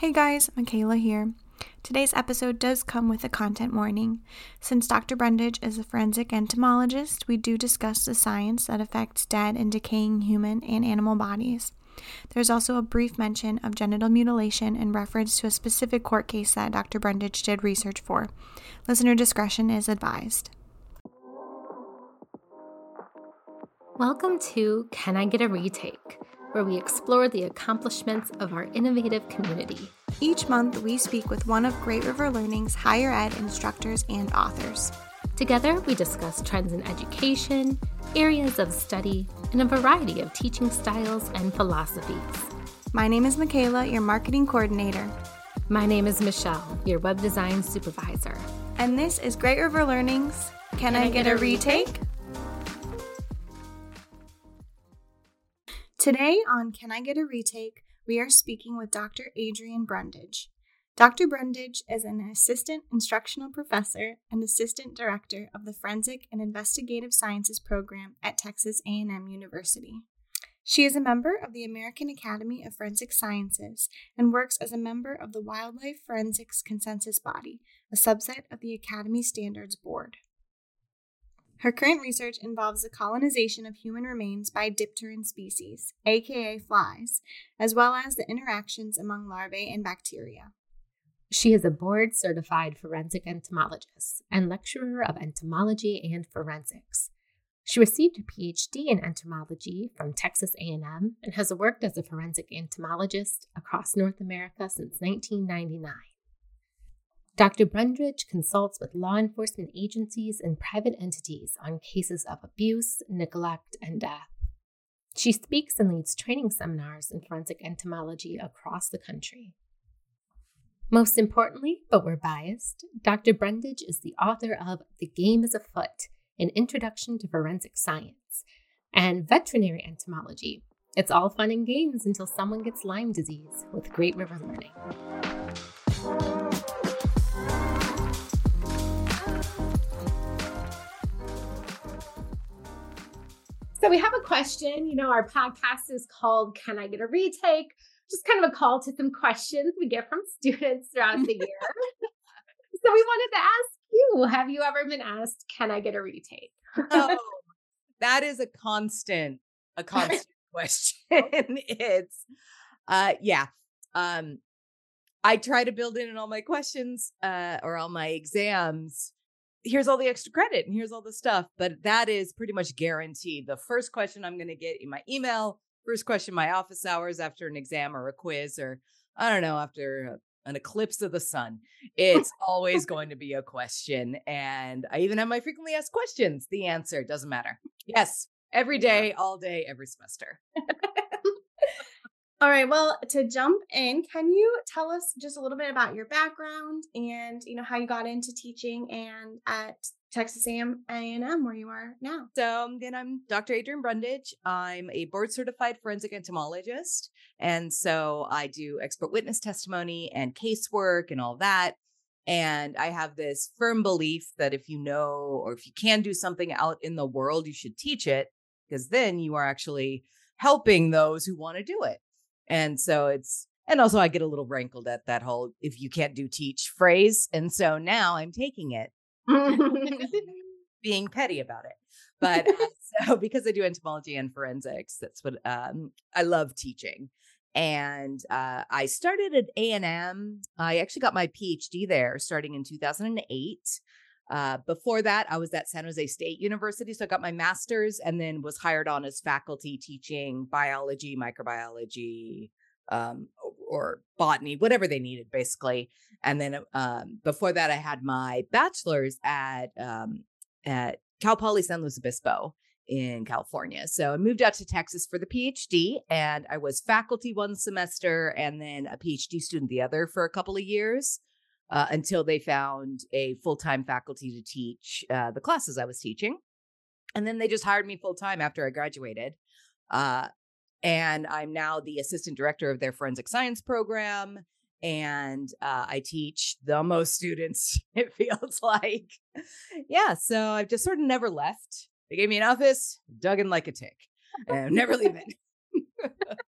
Hey guys, Macayla here. Today's episode does come with a content warning. Since Dr. Brundage is a forensic entomologist, we do discuss the science that affects dead and decaying human and animal bodies. There's also a brief mention of genital mutilation in reference to a specific court case that Dr. Brundage did research for. Listener discretion is advised. Welcome to Can I Get a Retake? Where we explore the accomplishments of our innovative community. Each month, we speak with one of Great River Learning's higher ed instructors and authors. Together, we discuss trends in education, areas of study, and a variety of teaching styles and philosophies. My name is Macayla, your marketing coordinator. My name is Michelle, your web design supervisor. And this is Great River Learning's Can, Can I, I, Get, a retake? Today on Can I Get a Retake, we are speaking with Dr. Adrienne Brundage. Dr. Brundage is an assistant instructional professor and assistant director of the Forensic and Investigative Sciences program at Texas A&M University. She is a member of the American Academy of Forensic Sciences and works as a member of the Wildlife Forensics Consensus Body, a subset of the Academy Standards Board. Her current research involves the colonization of human remains by dipteran species, aka flies, as well as the interactions among larvae and bacteria. She is a board certified forensic entomologist and lecturer of entomology and forensics. She received a PhD in entomology from Texas A&M and has worked as a forensic entomologist across North America since 1999. Dr. Brundage consults with law enforcement agencies and private entities on cases of abuse, neglect, and death. She speaks and leads training seminars in forensic entomology across the country. Most importantly, but we're biased, Dr. Brundage is the author of The Game is Afoot An Introduction to Forensic Science and Veterinary Entomology. It's all fun and games until someone gets Lyme disease with Great River Learning. So we have a question. You know, our podcast is called Can I Get a Retake? Just kind of a call to some questions we get from students throughout the year. so we wanted to ask you Have you ever been asked, Can I get a retake? oh, that is a constant, a constant question. it's, uh, yeah. Um, I try to build in in all my questions uh, or all my exams here's all the extra credit and here's all the stuff. But that is pretty much guaranteed. The first question I'm going to get in my email, first question my office hours after an exam or a quiz, or I don't know, after an eclipse of the sun. It's always going to be a question. And I even have my frequently asked questions. The answer doesn't matter. Yes, every day, all day, every semester. All right. Well, to jump in, can you tell us just a little bit about your background and you know how you got into teaching and at Texas A&M where you are now? So um, then I'm Dr. Adrienne Brundage. I'm a board certified forensic entomologist, and so I do expert witness testimony and casework and all that. And I have this firm belief that if you know or if you can do something out in the world, you should teach it because then you are actually helping those who want to do it. And so it's, and also I get a little rankled at that whole if you can't do teach phrase. And so now I'm taking it, being petty about it. But uh, so because I do entomology and forensics, that's what um, I love teaching. And uh, I started at A&M. I actually got my PhD there starting in 2008. Uh, before that, I was at San Jose State University. So I got my master's and then was hired on as faculty teaching biology, microbiology, um, or botany, whatever they needed, basically. And then um, before that, I had my bachelor's at um, at Cal Poly San Luis Obispo in California. So I moved out to Texas for the PhD, and I was faculty one semester and then a PhD student the other for a couple of years uh, until they found a full time faculty to teach uh, the classes I was teaching. And then they just hired me full time after I graduated. Uh, and I'm now the assistant director of their forensic science program. And uh, I teach the most students, it feels like. Yeah. So I've just sort of never left. They gave me an office, dug in like a tick, and I'm never leaving.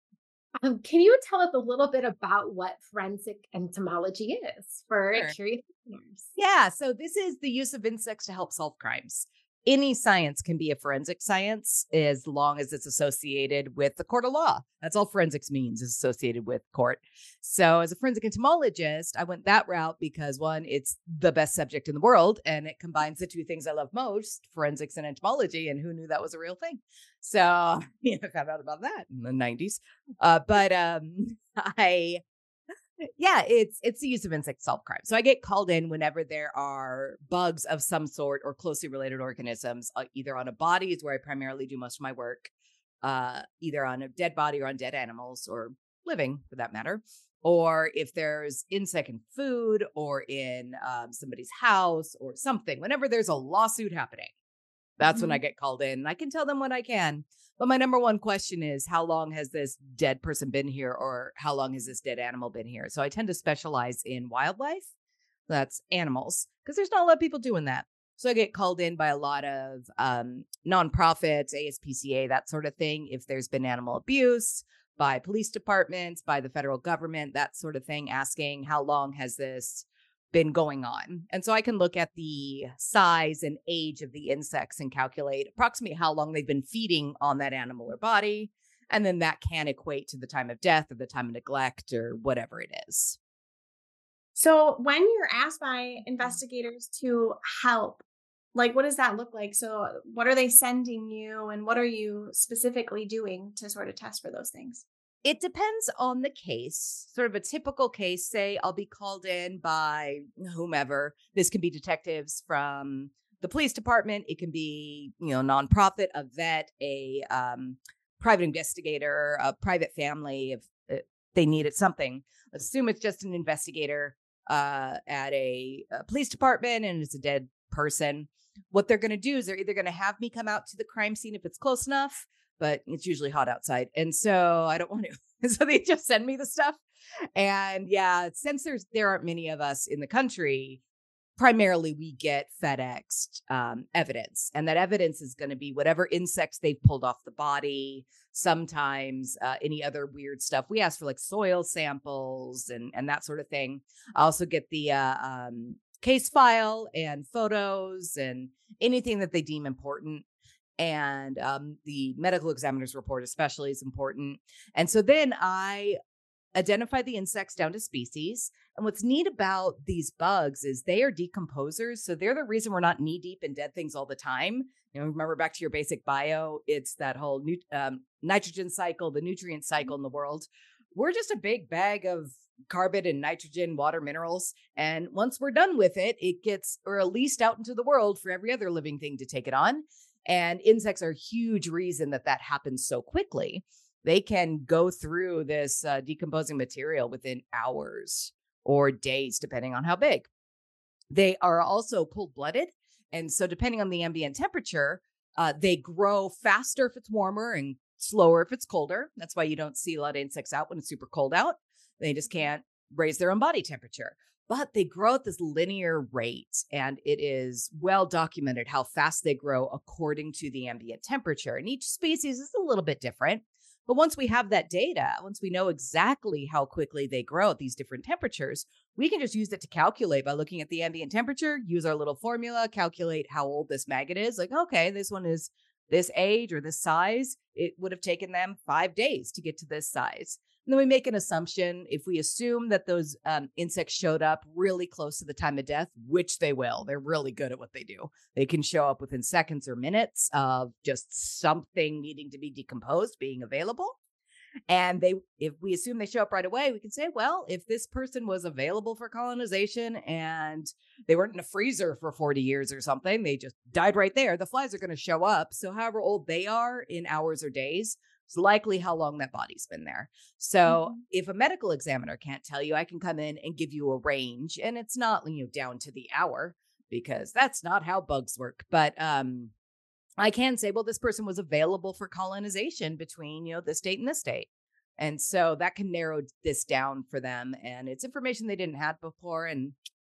Um, can you tell us a little bit about what forensic entomology is for Sure. curious listeners? Yeah. So this is the use of insects to help solve crimes. Any science can be a forensic science as long as it's associated with the court of law. That's all forensics means is associated with court. So as a forensic entomologist, I went that route because one, it's the best subject in the world and it combines the two things I love most, forensics and entomology. And who knew that was a real thing? So you know, I found out about that in the 90s. Uh, but um I yeah, it's it's the use of insects to solve crime. So I get called in whenever there are bugs of some sort or closely related organisms, uh, either on a body is where I primarily do most of my work, uh, either on a dead body or on dead animals or living for that matter, or if there's insect in food or in um, somebody's house or something. Whenever there's a lawsuit happening, that's when I get called in. And I can tell them what I can. But my number one question is how long has this dead person been here or how long has this dead animal been here? So I tend to specialize in wildlife. That's animals because there's not a lot of people doing that. So I get called in by a lot of um, nonprofits, ASPCA, that sort of thing. If there's been animal abuse by police departments, by the federal government, that sort of thing, asking how long has this been going on. And so I can look at the size and age of the insects and calculate approximately how long they've been feeding on that animal or body. And then that can equate to the time of death or the time of neglect or whatever it is. So, when you're asked by mm. investigators to help, like what does that look like? So, what are they sending you and what are you specifically doing to sort of test for those things? It depends on the case. Sort of a typical case, say I'll be called in by whomever. This can be detectives from the police department. It can be, you know, nonprofit, a vet, a um, private investigator, a private family if uh, they needed something. Assume it's just an investigator uh, at a, a police department and it's a dead person. What they're going to do is they're either going to have me come out to the crime scene if it's close enough, but it's usually hot outside. And so I don't want to. so they just send me the stuff. And yeah, since there's there aren't many of us in the country, primarily we get FedExed um, evidence. And that evidence is going to be whatever insects they've pulled off the body, sometimes uh, any other weird stuff. We ask for like soil samples and and that sort of thing. I also get the uh, um, case file and photos and anything that they deem important and um, the medical examiner's report especially is important and so then i identify the insects down to species and what's neat about these bugs is they are decomposers so they're the reason we're not knee deep in dead things all the time you know remember back to your basic bio it's that whole nu- um, nitrogen cycle the nutrient cycle in the world we're just a big bag of carbon and nitrogen, water, minerals. And once we're done with it, it gets released out into the world for every other living thing to take it on. And insects are a huge reason that that happens so quickly. They can go through this uh, decomposing material within hours or days, depending on how big. They are also cold blooded. And so, depending on the ambient temperature, uh, they grow faster if it's warmer and slower if it's colder. That's why you don't see a lot of insects out when it's super cold out. They just can't raise their own body temperature. But they grow at this linear rate, and it is well documented how fast they grow according to the ambient temperature. And each species is a little bit different. But once we have that data, once we know exactly how quickly they grow at these different temperatures, we can just use it to calculate by looking at the ambient temperature, use our little formula, calculate how old this maggot is. Like, okay, this one is this age or this size. It would have taken them five days to get to this size. And then we make an assumption if we assume that those um, insects showed up really close to the time of death, which they will. They're really good at what they do. They can show up within seconds or minutes of just something needing to be decomposed being available. And they, if we assume they show up right away, we can say, well, if this person was available for colonization and they weren't in a freezer for 40 years or something, they just died right there, the flies are going to show up. So, however old they are in hours or days, it's likely how long that body's been there. So, Mhm. if a medical examiner can't tell you, I can come in and give you a range, and it's not you know down to the hour because that's not how bugs work. But um, I can say, well, this person was available for colonization between you know this date and this date. And so that can narrow this down for them. And it's information they didn't have before. And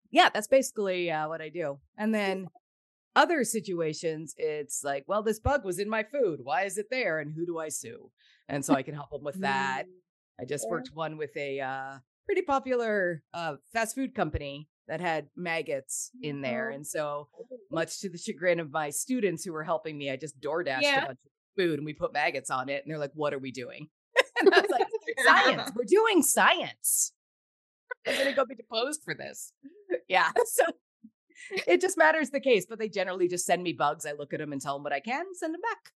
yeah, that's basically uh, what I do. And then other situations, it's like, well, this bug was in my food. Why is it there? And who do I sue? And so I can help them with that. I just Yeah. worked one with a uh, pretty popular uh, fast food company that had maggots in there. Oh. And so, much to the chagrin of my students who were helping me, I just door dashed Yeah. a bunch of food and we put maggots on it. And they're like, What are we doing? and I was like, Science. We're doing science. I'm going to go be deposed for this. Yeah. So, it just matters the case, but they generally just send me bugs. I look at them and tell them what I can, send them back.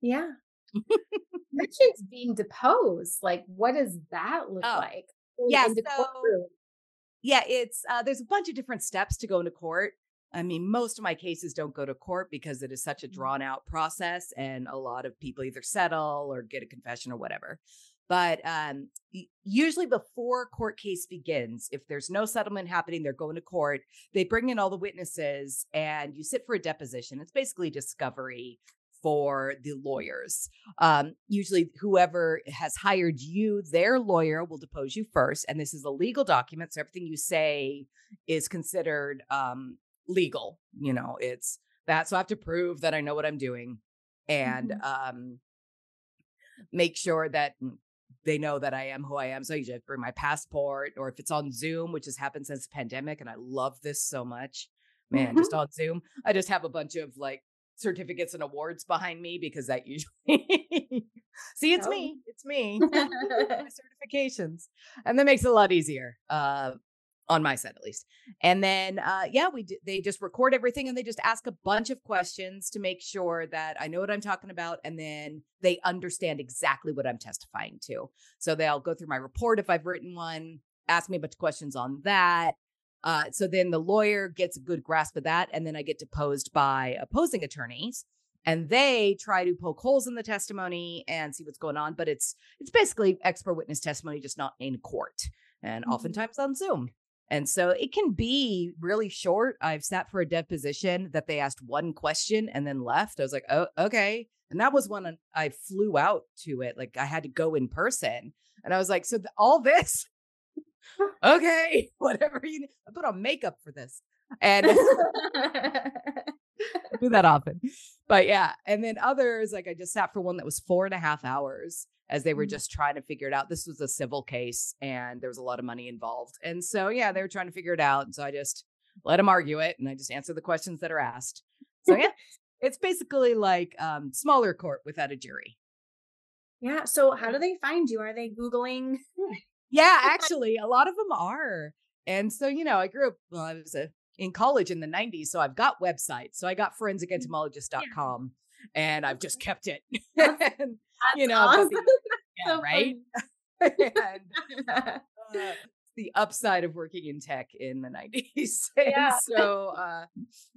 Yeah. mentioned being deposed. Like, what does that look Oh, like? Yeah, so- Yeah, it's uh, there's a bunch of different steps to go into court. I mean, most of my cases don't go to court because it is such a Mhm. drawn out process, and a lot of people either settle or get a confession or whatever. But um, usually, before court case begins, if there's no settlement happening, they're going to court. They bring in all the witnesses, and you sit for a deposition. It's basically discovery for the lawyers. Um, usually, whoever has hired you, their lawyer will depose you first. And this is a legal document. So everything you say is considered um, legal. You know, it's that. So I have to prove that I know what I'm doing and um, make sure that mm, they know that I am who I am. So you just bring my passport, or if it's on Zoom, which has happened since the pandemic, and I love this so much, man. Just on Zoom, I just have a bunch of like certificates and awards behind me because that usually see it's Oh. me, it's me, certifications, and that makes it a lot easier. Uh, on my side at least. And then uh yeah, we d- they just record everything and they just ask a bunch of questions to make sure that I know what I'm talking about and then they understand exactly what I'm testifying to. So they'll go through my report if I've written one, ask me a bunch of questions on that. Uh, so then the lawyer gets a good grasp of that, and then I get deposed by opposing attorneys, and they try to poke holes in the testimony and see what's going on. But it's it's basically expert witness testimony, just not in court, and Mhm. oftentimes on Zoom. And so it can be really short. I've sat for a deposition that they asked one question and then left. I was like, oh, okay. And that was when I flew out to it. Like I had to go in person. And I was like, so th- all this, okay, whatever you need. I put on makeup for this. And I do that often. But yeah. And then others, like I just sat for one that was four and a half hours as they were Mm. just trying to figure it out. This was a civil case and there was a lot of money involved. And so, yeah, they were trying to figure it out. And so I just let them argue it and I just answer the questions that are asked. So, yeah, it's basically like um, smaller court without a jury. yeah. So how do they find you? Are they Googling? Yeah, actually, a lot of them are. And so, you know, I grew up, well, I was a, in college in the 90s. So I've got websites. So I got forensicentomologist.com and I've just kept it. and, you know, awesome. the- yeah, So right? and uh, the upside of working in tech in the 90s. And Yeah. so, uh,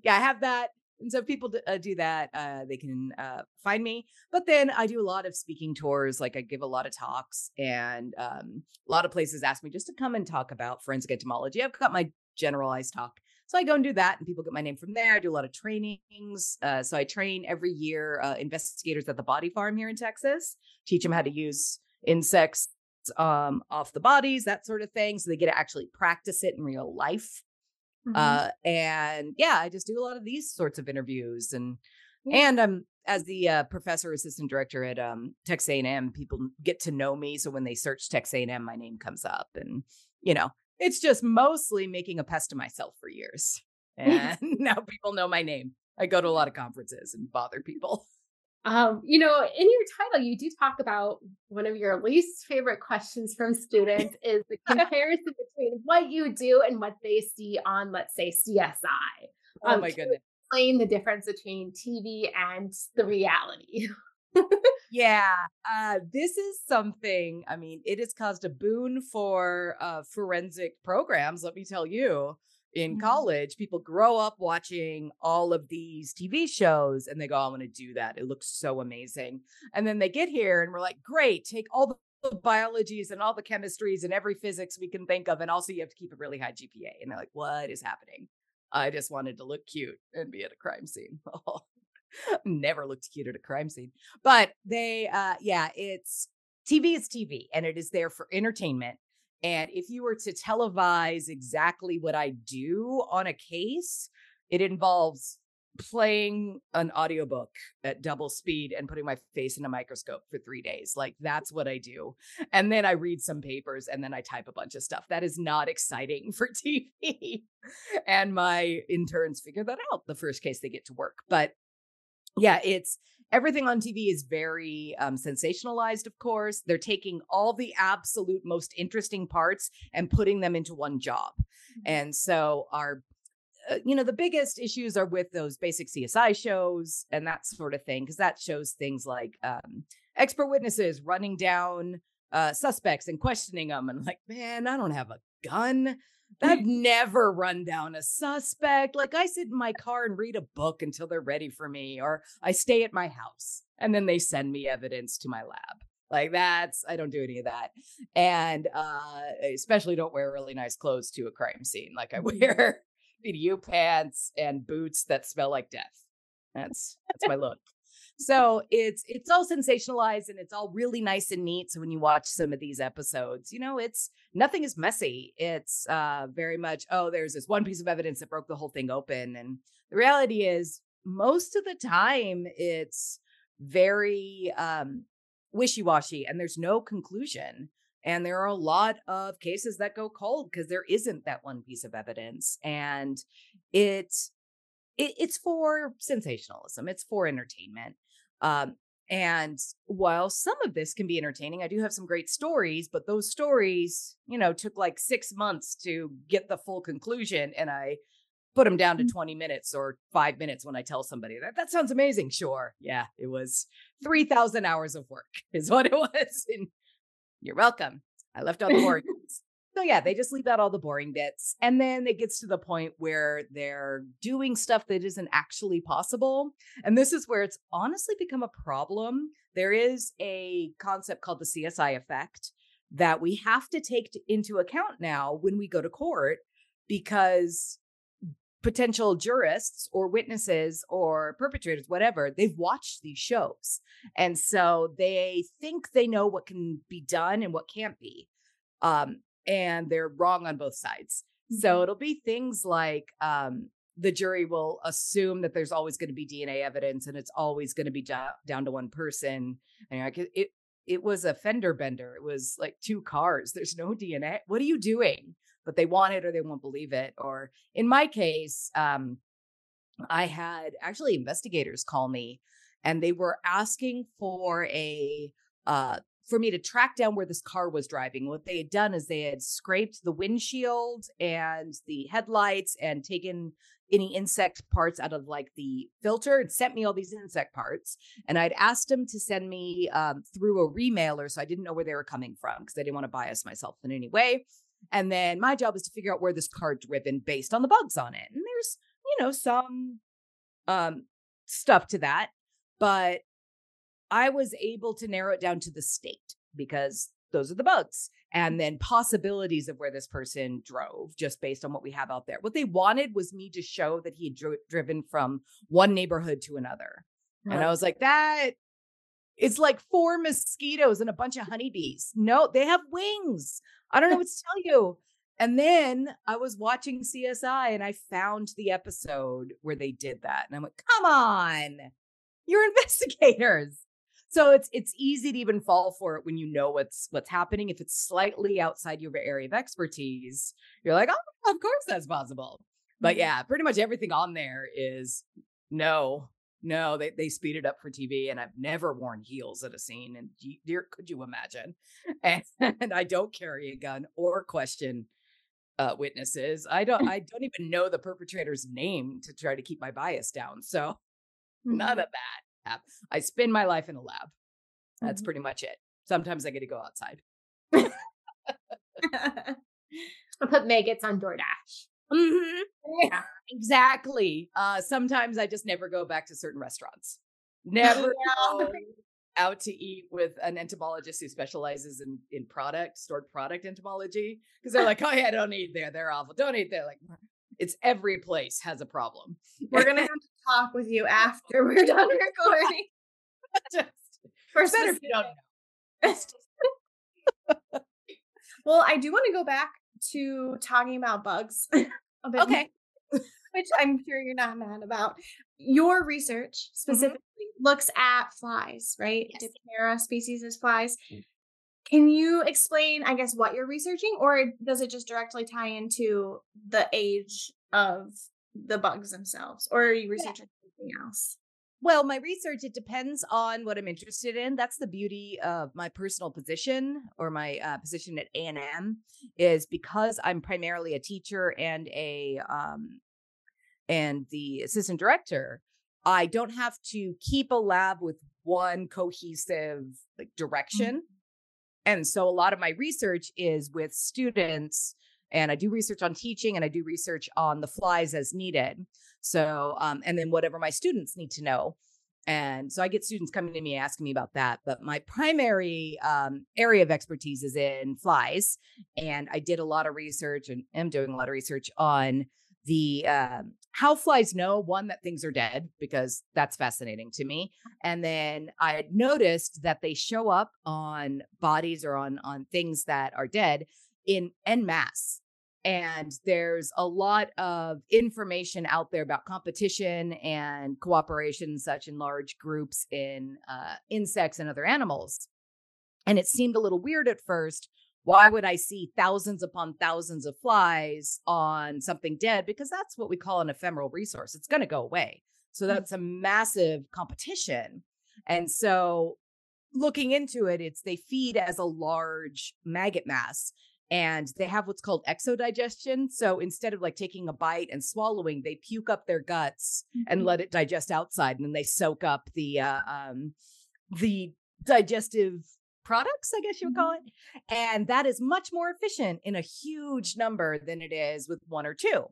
yeah, I have that. And so if people d- uh, do that, uh, they can uh, find me. But then I do a lot of speaking tours. Like I give a lot of talks, and um, a lot of places ask me just to come and talk about forensic entomology. I've got my generalized talk. So I go and do that, and people get my name from there. I do a lot of trainings. Uh, so I train every year uh, investigators at the Body Farm here in Texas, teach them how to use insects um, off the bodies, that sort of thing. So they get to actually practice it in real life. Mhm. Uh, and yeah, I just do a lot of these sorts of interviews, and Yeah. and um, as the uh, professor assistant director at um, Texas A&M, people get to know me. So when they search Texas A&M, my name comes up, and you know, it's just mostly making a pest of myself for years, and now people know my name. I go to a lot of conferences and bother people. Um, you know, in your title, you do talk about one of your least favorite questions from students is the comparison between what you do and what they see on, let's say, CSI. Oh Um, my goodness. Explain the difference between TV and the reality. Yeah, uh, this is something. I mean, it has caused a boon for uh, forensic programs. Let me tell you, in Mhm. college, people grow up watching all of these TV shows, and they go, "I want to do that. It looks so amazing." And then they get here, and we're like, "Great, take all the the biologies and all the chemistries and every physics we can think of, and also you have to keep a really high GPA." And they're like, "What is happening?" I just wanted to look cute and be at a crime scene. Never looked cute at a crime scene. But they uh yeah, it's TV is TV and it is there for entertainment. And if you were to televise exactly what I do on a case, it involves playing an audiobook at double speed and putting my face in a microscope for three days. Like that's what I do. And then I read some papers and then I type a bunch of stuff. That is not exciting for TV. and my interns figure that out the first case they get to work. But yeah, it's everything on TV is very um, sensationalized, of course. They're taking all the absolute most interesting parts and putting them into one job. Mm-hmm. And so our uh, you know the biggest issues are with those basic csi shows and that sort of thing because that shows things like um, expert witnesses running down uh, suspects and questioning them and like man i don't have a gun i've never run down a suspect like i sit in my car and read a book until they're ready for me or i stay at my house and then they send me evidence to my lab like that's i don't do any of that and uh especially don't wear really nice clothes to a crime scene like i mm-hmm. wear BDU pants and boots that smell like death. That's that's my look. So it's it's all sensationalized and it's all really nice and neat. So when you watch some of these episodes, you know, it's nothing is messy. It's uh very much, oh, there's this one piece of evidence that broke the whole thing open. And the reality is most of the time it's very um wishy-washy and there's no conclusion. And there are a lot of cases that go cold because there isn't that one piece of evidence. And it's it, it's for sensationalism, it's for entertainment. Um, and while some of this can be entertaining, I do have some great stories, but those stories, you know, took like six months to get the full conclusion. And I put them down to mm. 20 minutes or five minutes when I tell somebody that that sounds amazing. Sure. Yeah. It was 3,000 hours of work, is what it was. And you're welcome. I left out the bits. So yeah, they just leave out all the boring bits. And then it gets to the point where they're doing stuff that isn't actually possible. And this is where it's honestly become a problem. There is a concept called the CSI effect that we have to take into account now when we go to court because potential jurists or witnesses or perpetrators, whatever, they've watched these shows. And so they think they know what can be done and what can't be. Um, and they're wrong on both sides. Mm-hmm. So it'll be things like um, the jury will assume that there's always going to be DNA evidence and it's always going to be down, down to one person. And like, it, it was a fender bender. It was like two cars. There's no DNA. What are you doing? but they want it or they won't believe it. Or in my case, um, I had actually investigators call me and they were asking for a uh, for me to track down where this car was driving. What they had done is they had scraped the windshield and the headlights and taken any insect parts out of like the filter and sent me all these insect parts. And I'd asked them to send me um, through a remailer. So I didn't know where they were coming from because I didn't want to bias myself in any way. And then my job is to figure out where this car driven based on the bugs on it. And there's, you know, some um stuff to that, but I was able to narrow it down to the state because those are the bugs and then possibilities of where this person drove just based on what we have out there. What they wanted was me to show that he had dri- driven from one neighborhood to another. Right. And I was like, that it's like four mosquitoes and a bunch of honeybees. No, they have wings. I don't know what to tell you. And then I was watching CSI and I found the episode where they did that. And I'm like, come on, you're investigators. So it's it's easy to even fall for it when you know what's what's happening. If it's slightly outside your area of expertise, you're like, oh, of course that's possible. But mm-hmm. yeah, pretty much everything on there is no, no, they, they speed it up for TV, and I've never worn heels at a scene. And dear, could you imagine? And, and I don't carry a gun or question uh, witnesses. I don't. I don't even know the perpetrator's name to try to keep my bias down. So none of mm-hmm. That. I spend my life in a lab. That's mm-hmm. pretty much it. Sometimes I get to go outside. I put maggots on DoorDash. Mm-hmm. Yeah, exactly. Uh, sometimes I just never go back to certain restaurants. Never go out to eat with an entomologist who specializes in in product, stored product entomology. Because they're like, oh yeah, don't eat there. They're awful. Don't eat there. Like it's every place has a problem. We're gonna have to talk with you after we're done recording. just, For better if you don't know. well, I do want to go back to talking about bugs. okay. which I'm sure you're not mad about. Your research Mm-hmm. specifically looks at flies, right? Yes. Diptera species as flies. Can you explain, I guess, what you're researching, or does it just directly tie into the age of the bugs themselves, or are you researching something else? Well, my research, it depends on what I'm interested in. That's the beauty of my personal position or my uh, position at A&M is because I'm primarily a teacher and a um, and the assistant director, I don't have to keep a lab with one cohesive like direction. And so a lot of my research is with students and I do research on teaching and I do research on the flies as needed. So, um, and then whatever my students need to know. And so I get students coming to me asking me about that. But my primary um, area of expertise is in flies. And I did a lot of research and am doing a lot of research on the um, how flies know one that things are dead because that's fascinating to me and then i noticed that they show up on bodies or on on things that are dead in en masse and there's a lot of information out there about competition and cooperation such in large groups in uh, insects and other animals and it seemed a little weird at first why would I see thousands upon thousands of flies on something dead? Because that's what we call an ephemeral resource. It's going to go away. So that's a massive competition. And so looking into it, it's they feed as a large maggot mass and they have what's called exodigestion. So instead of like taking a bite and swallowing, they puke up their guts and let it digest outside and then they soak up the uh, um the digestive products, I guess you would call it. And that is much more efficient in a huge number than it is with one or two.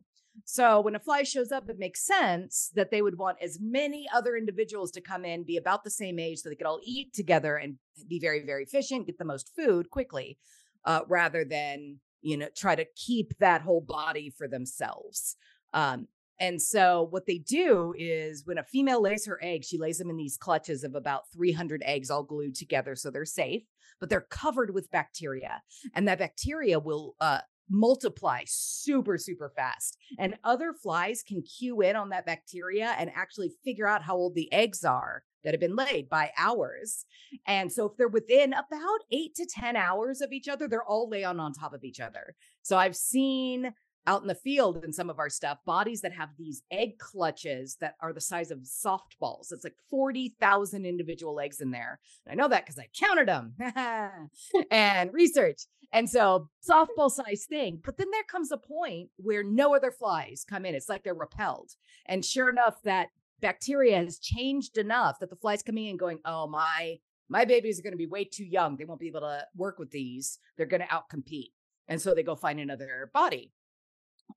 So when a fly shows up, it makes sense that they would want as many other individuals to come in, be about the same age, so they could all eat together and be very, very efficient, get the most food quickly, uh, rather than you know try to keep that whole body for themselves. Um, and so what they do is when a female lays her egg, she lays them in these clutches of about 300 eggs all glued together so they're safe, but they're covered with bacteria. And that bacteria will uh, multiply super, super fast. And other flies can cue in on that bacteria and actually figure out how old the eggs are that have been laid by hours. And so if they're within about eight to 10 hours of each other, they're all laying on top of each other. So I've seen out in the field in some of our stuff, bodies that have these egg clutches that are the size of softballs. It's like 40,000 individual eggs in there. And I know that because I counted them and research. And so softball size thing. But then there comes a point where no other flies come in. It's like they're repelled. And sure enough, that bacteria has changed enough that the flies coming in going, oh, my, my babies are going to be way too young. They won't be able to work with these. They're going to outcompete. And so they go find another body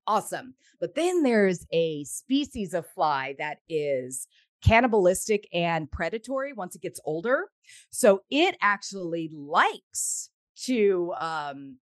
awesome. But then there's a species of fly that is cannibalistic and predatory once it gets older. So it actually likes to um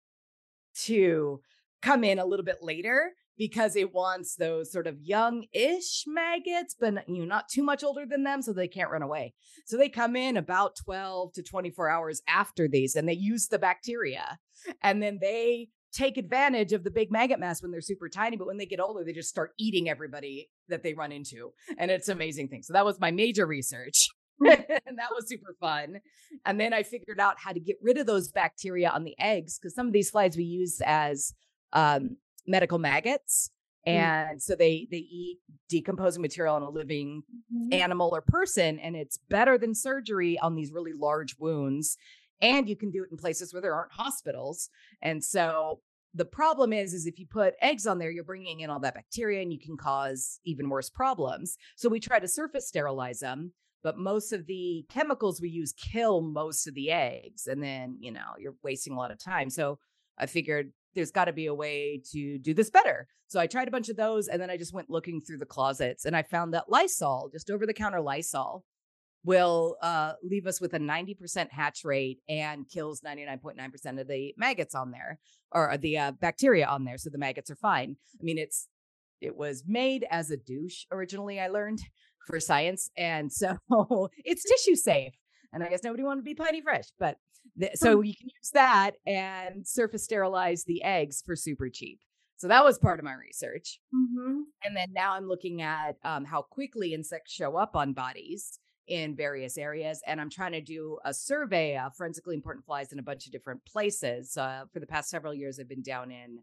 to come in a little bit later because it wants those sort of young-ish maggots, but you know, not too much older than them, so they can't run away. So they come in about 12 to 24 hours after these and they use the bacteria. And then they take advantage of the big maggot mass when they're super tiny, but when they get older, they just start eating everybody that they run into. And it's an amazing thing. So that was my major research. Mm. and that was super fun. And then I figured out how to get rid of those bacteria on the eggs because some of these flies we use as um, medical maggots. Mm. And so they they eat decomposing material on a living mm-hmm. animal or person, and it's better than surgery on these really large wounds and you can do it in places where there aren't hospitals. And so the problem is is if you put eggs on there you're bringing in all that bacteria and you can cause even worse problems. So we try to surface sterilize them, but most of the chemicals we use kill most of the eggs and then, you know, you're wasting a lot of time. So I figured there's got to be a way to do this better. So I tried a bunch of those and then I just went looking through the closets and I found that Lysol, just over the counter Lysol, will uh, leave us with a 90% hatch rate and kills 99.9% of the maggots on there or the uh, bacteria on there. So the maggots are fine. I mean, it's it was made as a douche originally, I learned for science. And so it's tissue safe. And I guess nobody wanted to be piney fresh, but th- so you can use that and surface sterilize the eggs for super cheap. So that was part of my research. Mm-hmm. And then now I'm looking at um, how quickly insects show up on bodies in various areas. And I'm trying to do a survey of forensically important flies in a bunch of different places. Uh, for the past several years, I've been down in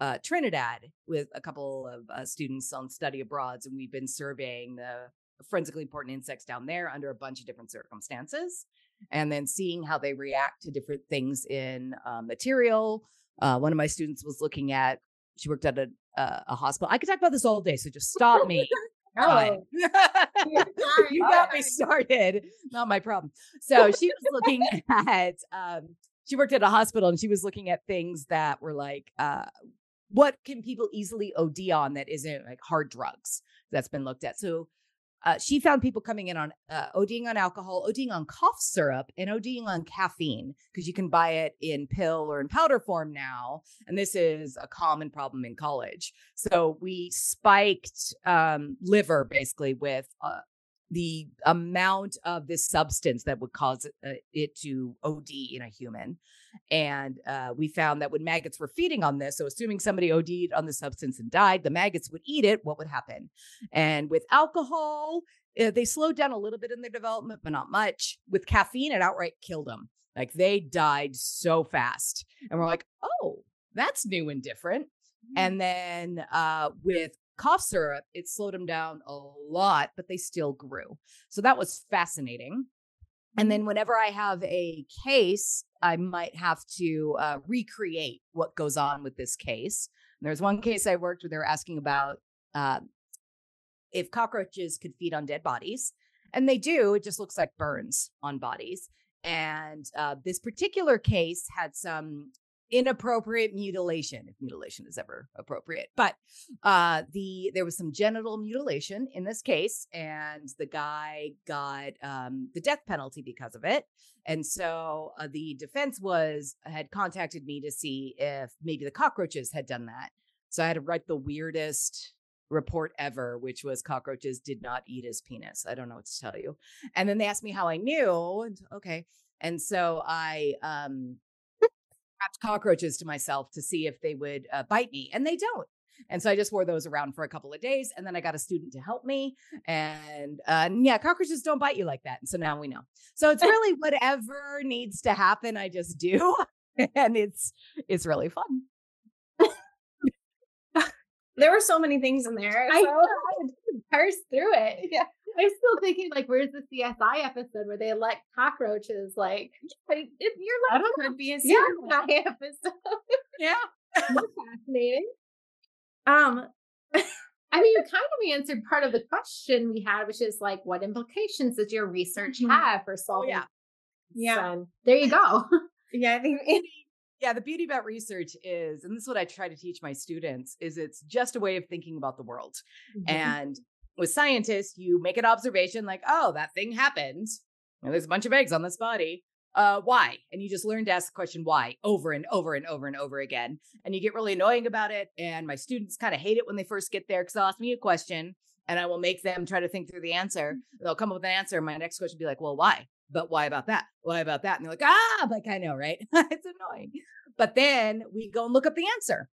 uh, Trinidad with a couple of uh, students on study abroads, and we've been surveying the forensically important insects down there under a bunch of different circumstances, and then seeing how they react to different things in uh, material. Uh, one of my students was looking at, she worked at a, uh, a hospital. I could talk about this all day, so just stop me. Fine. you got me started. Not my problem. So she was looking at, um, she worked at a hospital and she was looking at things that were like, uh, what can people easily OD on that isn't like hard drugs? That's been looked at. So uh, she found people coming in on uh, ODing on alcohol, ODing on cough syrup, and ODing on caffeine because you can buy it in pill or in powder form now. And this is a common problem in college. So we spiked um, liver basically with uh, the amount of this substance that would cause uh, it to OD in a human. And uh, we found that when maggots were feeding on this, so assuming somebody OD'd on the substance and died, the maggots would eat it. What would happen? And with alcohol, uh, they slowed down a little bit in their development, but not much. With caffeine, it outright killed them. Like they died so fast. And we're like, oh, that's new and different. Mm-hmm. And then uh, with cough syrup, it slowed them down a lot, but they still grew. So that was fascinating. And mm-hmm. then whenever I have a case, I might have to uh, recreate what goes on with this case. And there's one case I worked where they were asking about uh, if cockroaches could feed on dead bodies. And they do, it just looks like burns on bodies. And uh, this particular case had some inappropriate mutilation if mutilation is ever appropriate but uh the there was some genital mutilation in this case and the guy got um the death penalty because of it and so uh, the defense was had contacted me to see if maybe the cockroaches had done that so i had to write the weirdest report ever which was cockroaches did not eat his penis i don't know what to tell you and then they asked me how i knew and okay and so i um trapped cockroaches to myself to see if they would uh, bite me, and they don't. And so I just wore those around for a couple of days, and then I got a student to help me. And uh, yeah, cockroaches don't bite you like that. And so now we know. So it's really whatever needs to happen, I just do, and it's it's really fun. there were so many things in there. So I so. parse through it. Yeah. I'm still thinking like, where's the CSI episode where they let cockroaches like if your life could be a CSI yeah. episode. yeah. fascinating. Um I mean, you kind of answered part of the question we had, which is like, what implications does your research mm-hmm. have for oh, solving? Oh, yeah. Yeah. So, there you go. yeah, I think yeah, the beauty about research is, and this is what I try to teach my students, is it's just a way of thinking about the world. Mm-hmm. And with scientists, you make an observation like, oh, that thing happened. And there's a bunch of eggs on this body. Uh, why? And you just learn to ask the question why over and over and over and over again. And you get really annoying about it. And my students kind of hate it when they first get there because they'll ask me a question and I will make them try to think through the answer. Mm-hmm. They'll come up with an answer. And My next question will be like, well, why? But why about that? Why about that? And they're like, ah, like I know, right? it's annoying. But then we go and look up the answer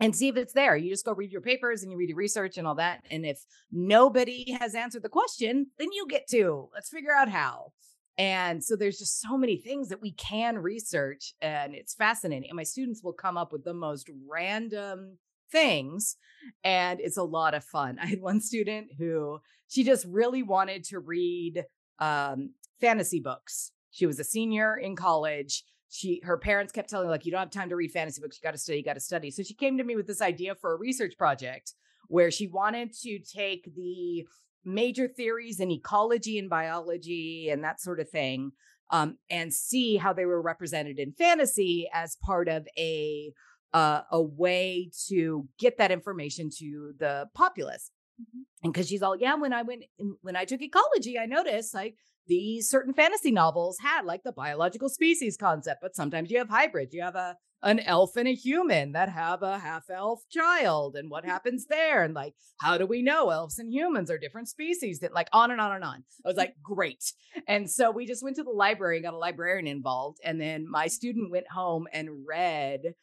and see if it's there. You just go read your papers and you read your research and all that. And if nobody has answered the question, then you get to. Let's figure out how. And so there's just so many things that we can research and it's fascinating. And my students will come up with the most random things and it's a lot of fun. I had one student who she just really wanted to read um, fantasy books. She was a senior in college she her parents kept telling her like you don't have time to read fantasy books. You got to study you got to study. So she came to me with this idea for a research project where she wanted to take the major theories in ecology and biology and that sort of thing um, and see how they were represented in fantasy as part of a uh, a way to get that information to the populace. Mm-hmm. and because she's all yeah when i went when i took ecology i noticed like these certain fantasy novels had like the biological species concept, but sometimes you have hybrids. You have a an elf and a human that have a half elf child, and what happens there? And like, how do we know elves and humans are different species? That like on and on and on. I was like, great. And so we just went to the library and got a librarian involved, and then my student went home and read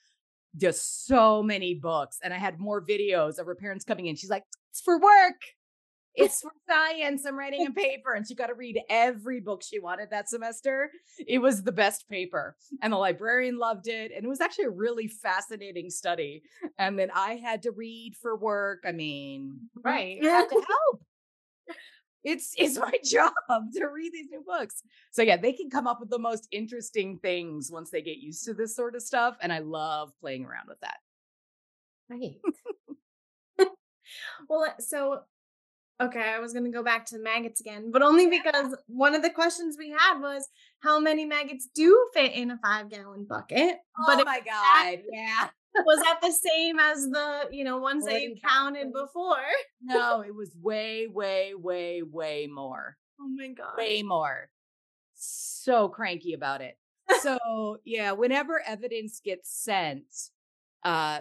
just so many books. And I had more videos of her parents coming in. She's like, it's for work. It's for science. I'm writing a paper. And she got to read every book she wanted that semester. It was the best paper. And the librarian loved it. And it was actually a really fascinating study. And then I had to read for work. I mean, Right. I had to help. It's it's my job to read these new books. So yeah, they can come up with the most interesting things once they get used to this sort of stuff. And I love playing around with that. Right. Well, so okay, I was gonna go back to maggots again, but only because one of the questions we had was how many maggots do fit in a five gallon bucket. But oh it- my god, yeah. was that the same as the you know ones that you counted before? No, it was way, way, way, way more. Oh my god! Way more. So cranky about it. So yeah, whenever evidence gets sent, uh,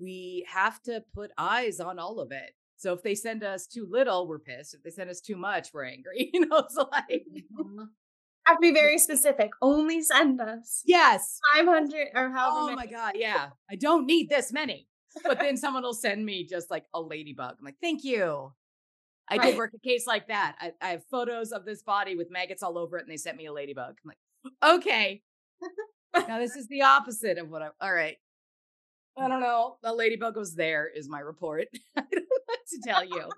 we have to put eyes on all of it. So if they send us too little, we're pissed. If they send us too much, we're angry. You know, so like mm-hmm. have to be very specific. Only send us yes. five hundred or however Oh many. my god, yeah. I don't need this many. But then someone will send me just like a ladybug. I'm like, thank you. I Right. did work a case like that. I, I have photos of this body with maggots all over it, and they sent me a ladybug. I'm like, okay. now this is the opposite of what I. All right. I don't know. The ladybug was there. Is my report. I don't know to tell you.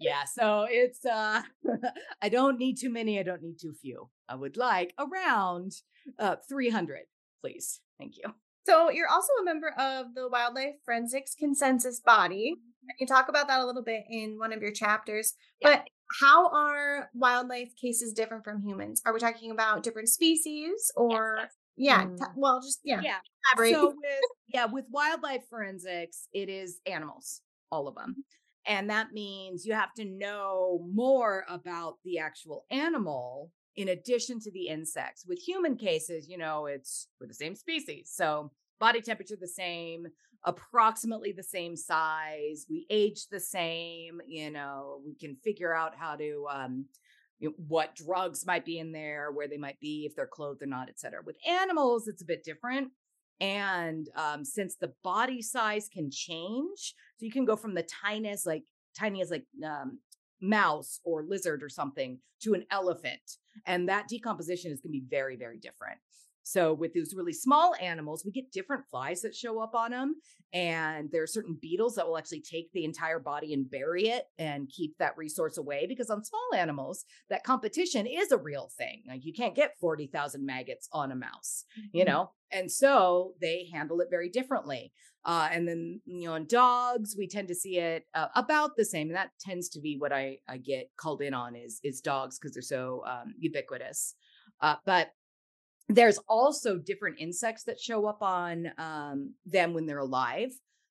Yeah. So it's. uh I don't need too many. I don't need too few. I would like around uh 300, please. Thank you. So you're also a member of the Wildlife Forensics Consensus Body, and you talk about that a little bit in one of your chapters. Yeah. But how are wildlife cases different from humans? Are we talking about different species, or yes. Yeah? Mm. t- well, just yeah. Yeah. elaborate. So with yeah, with wildlife forensics, it is animals, all of them. And that means you have to know more about the actual animal in addition to the insects. With human cases, you know, it's we're the same species. So body temperature the same, approximately the same size, we age the same, you know, we can figure out how to um you know, what drugs might be in there, where they might be, if they're clothed or not, et cetera. With animals, it's a bit different. And um, since the body size can change, so you can go from the tiniest, like tiny as like um, mouse or lizard or something, to an elephant, and that decomposition is going to be very, very different. So with these really small animals, we get different flies that show up on them, and there are certain beetles that will actually take the entire body and bury it and keep that resource away. Because on small animals, that competition is a real thing. Like you can't get forty thousand maggots on a mouse you know and so they handle it very differently uh, and then you know in dogs we tend to see it uh, about the same and that tends to be what i i get called in on is is dogs because they're so um, ubiquitous uh, but there's also different insects that show up on um, them when they're alive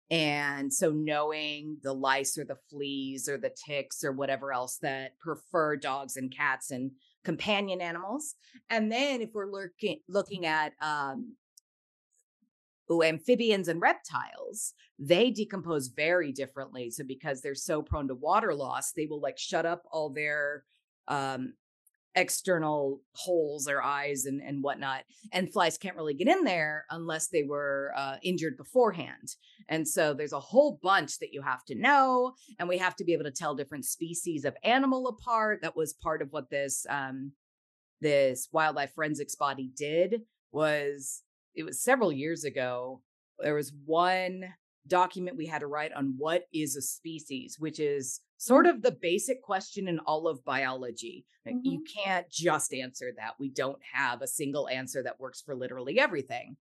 and so knowing the lice or the fleas or the ticks or whatever else that prefer dogs and cats and companion animals and then if we're looking looking at um ooh, amphibians and reptiles, they decompose very differently. So because they're so prone to water loss, they will like shut up all their um external holes or eyes and, and whatnot. And flies can't really get in there unless they were uh, injured beforehand. And so there's a whole bunch that you have to know. And we have to be able to tell different species of animal apart. That was part of what this um, this wildlife forensics body did was it was several years ago. There was one document we had to write on what is a species, which is sort of the basic question in all of biology. Like, You mm-hmm. can't just answer that. We don't have a single answer that works for literally everything.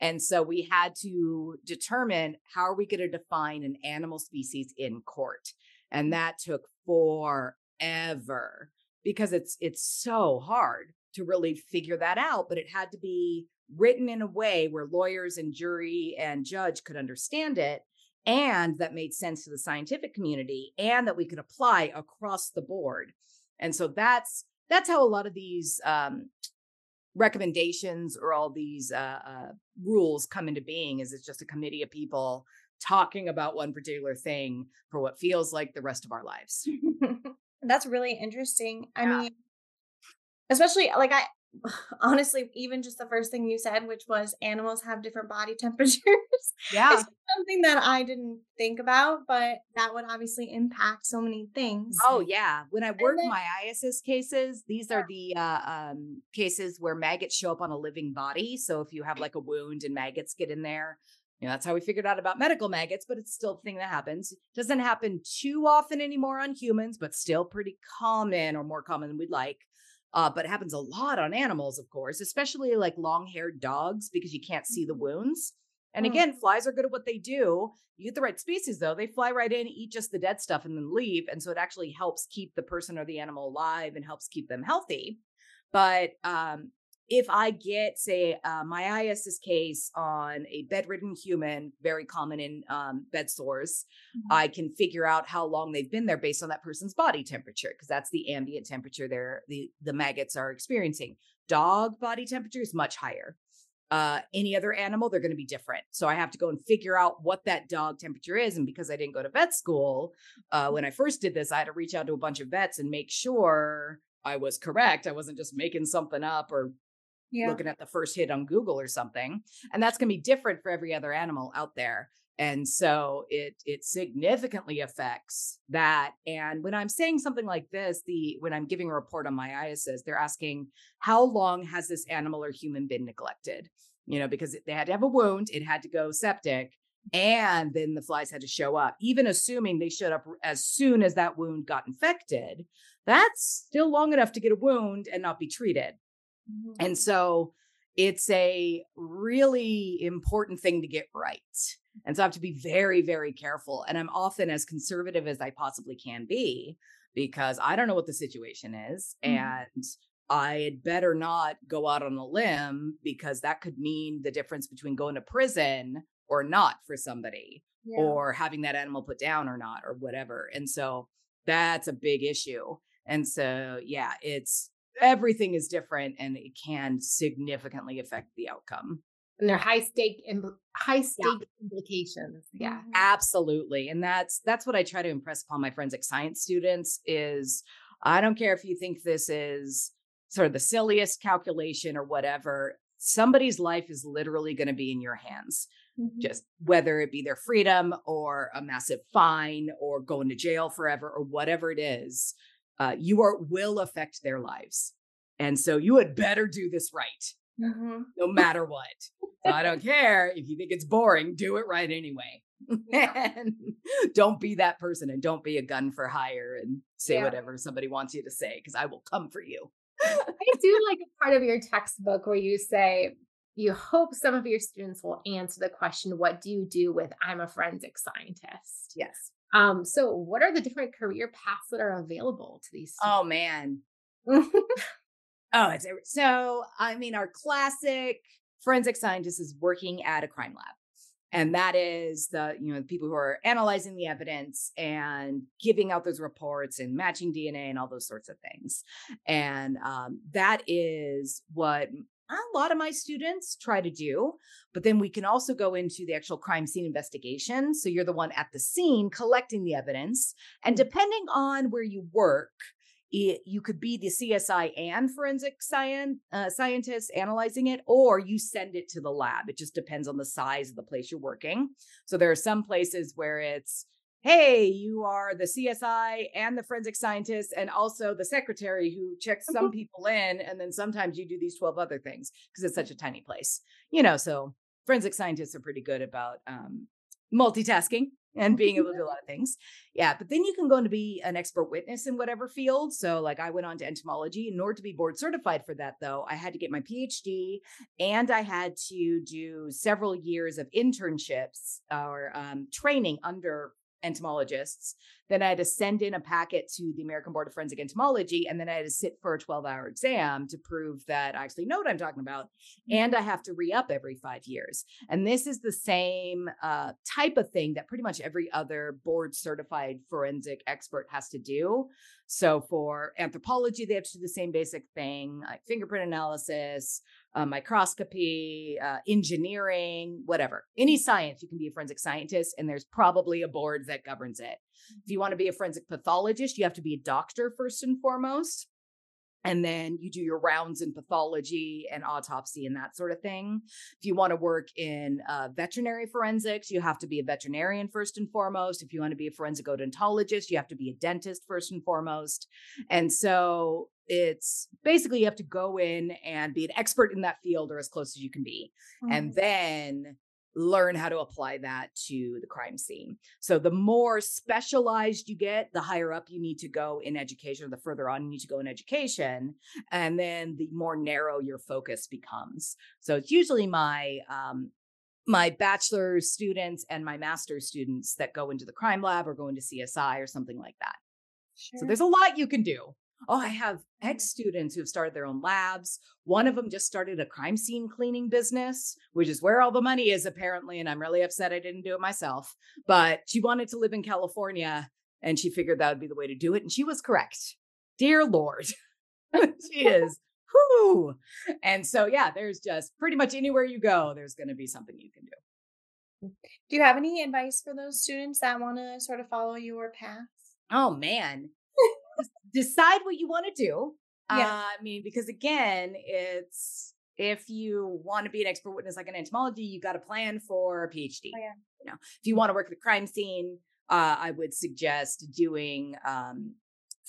And so we had to determine how are we going to define an animal species in court. And mm-hmm. that took forever because it's it's so hard to really figure that out, but it had to be written in a way where lawyers and jury and judge could understand it and that made sense to the scientific community and that we could apply across the board. And so that's that's how a lot of these um, recommendations or all these uh, uh, rules come into being. Is it's just a committee of people talking about one particular thing for what feels like the rest of our lives. That's really interesting. I Yeah. mean, especially like I honestly, even just the first thing you said, which was animals have different body temperatures. Yeah. It's something that I didn't think about, but that would obviously impact so many things. Oh yeah. When I work then- my ISS cases, these are the uh, um, cases where maggots show up on a living body. So if you have like a wound and maggots get in there, you know that's how we figured out about medical maggots. But it's still a thing that happens. Doesn't happen too often anymore on humans, but still pretty common or more common than we'd like. Uh, but it happens a lot on animals, of course, especially like long-haired dogs because you can't see the wounds. And Mm. again, flies are good at what they do. You get the right species, though, they fly right in, eat just the dead stuff, and then leave. And so it actually helps keep the person or the animal alive and helps keep them healthy. But um, if I get, say, uh, case on a bedridden human, very common in um, bed sores, Mhm. I can figure out how long they've been there based on that person's body temperature, because that's the ambient temperature there the the maggots are experiencing. Dog body temperature is much higher uh, any other animal, they're going to be different. So I have to go and figure out what that dog temperature is. And because I didn't go to vet school, uh, when I first did this, I had to reach out to a bunch of vets and make sure I was correct. I wasn't just making something up or yeah. looking at the first hit on Google or something. And that's going to be different for every other animal out there. And so it it significantly affects that. And when I'm saying something like this, the when I'm giving a report on myiasis, they're asking how long has this animal or human been neglected? You know, because they had to have a wound, it had to go septic, and then the flies had to show up. Even assuming they showed up as soon as that wound got infected, that's still long enough to get a wound and not be treated. Mhm. And so it's a really important thing to get right. And so I have to be very, very careful. And I'm often as conservative as I possibly can be because I don't know what the situation is. Mhm. And I had better not go out on a limb because that could mean the difference between going to prison or not for somebody Yeah. or having that animal put down or not or whatever. And so that's a big issue. And so yeah, it's everything is different and it can significantly affect the outcome. And they're high stake impl- high stake implications. Yeah. Mhm. Absolutely. And that's that's what I try to impress upon my forensic science students is I don't care if you think this is sort of the silliest calculation or whatever. Somebody's life is literally going to be in your hands. Mhm. just whether it be their freedom or a massive fine or going to jail forever or whatever it is, uh, you are will affect their lives. And so you had better do this right, Mhm. no matter what. So I don't care if you think it's boring, do it right anyway. and don't be that person and don't be a gun for hire and say Yeah. whatever somebody wants you to say because I will come for you. I do like a part of your textbook where you say you hope some of your students will answer the question, what do you do with I'm a forensic scientist? yes. Um, so what are the different career paths that are available to these Oh man, Oh, it's so. I mean, our classic forensic scientist is working at a crime lab, and that is the you know the people who are analyzing the evidence and giving out those reports and matching DNA and all those sorts of things. And um, that is what a lot of my students try to do. But then we can also go into the actual crime scene investigation. So you're the one at the scene collecting the evidence, and depending on where you work it, you could be the CSI and forensic science uh, scientist analyzing it, or you send it to the lab. It just depends on the size of the place you're working. So there are some places where it's, hey, you are the CSI and the forensic scientist, and also the secretary who checks some people in, and then sometimes you do these twelve other things because it's such a tiny place, you know. So forensic scientists are pretty good about um, multitasking and being able to do a lot of things. Yeah, but then you can go to be an expert witness in whatever field. So, like, I went on to entomology. In order to be board certified for that, though, I had to get my PhD and I had to do several years of internships or um, training under entomologists. Then I had to send in a packet to the American Board of Forensic Entomology, and then I had to sit for a 12 hour exam to prove that I actually know what I'm talking about. And I have to re up every five years. And this is the same uh, type of thing that pretty much every other board certified forensic expert has to do. So for anthropology, they have to do the same basic thing like fingerprint analysis, uh, microscopy, uh, engineering, whatever. Any science, you can be a forensic scientist, and there's probably a board that governs it. If you want to be a forensic pathologist, you have to be a doctor first and foremost. And then you do your rounds in pathology and autopsy and that sort of thing. If you want to work in uh, veterinary forensics, you have to be a veterinarian first and foremost. If you want to be a forensic odontologist, you have to be a dentist first and foremost. And so it's basically you have to go in and be an expert in that field or as close as you can be. Mm-hmm. And then learn how to apply that to the crime scene. So the more specialized you get, the higher up you need to go in education, or the further on you need to go in education, and then the more narrow your focus becomes. So it's usually my um, my bachelor students and my master's students that go into the crime lab or go into CSI or something like that. Sure. So there's a lot you can do. Oh, I have ex students who have started their own labs. One of them just started a crime scene cleaning business, which is where all the money is, apparently. And I'm really upset I didn't do it myself. But she wanted to live in California and she figured that would be the way to do it. And she was correct. Dear Lord, she is. Whoo. And so, yeah, there's just pretty much anywhere you go, there's going to be something you can do. Mm. Do you have any advice for those students that want to sort of follow your path? Oh, man decide what you want to do. Yeah. Uh, I mean, because again, it's if you want to be an expert witness like an entomology, you got to plan for a PhD. Oh, yeah. You know, if you want to work at the crime scene, uh, I would suggest doing um,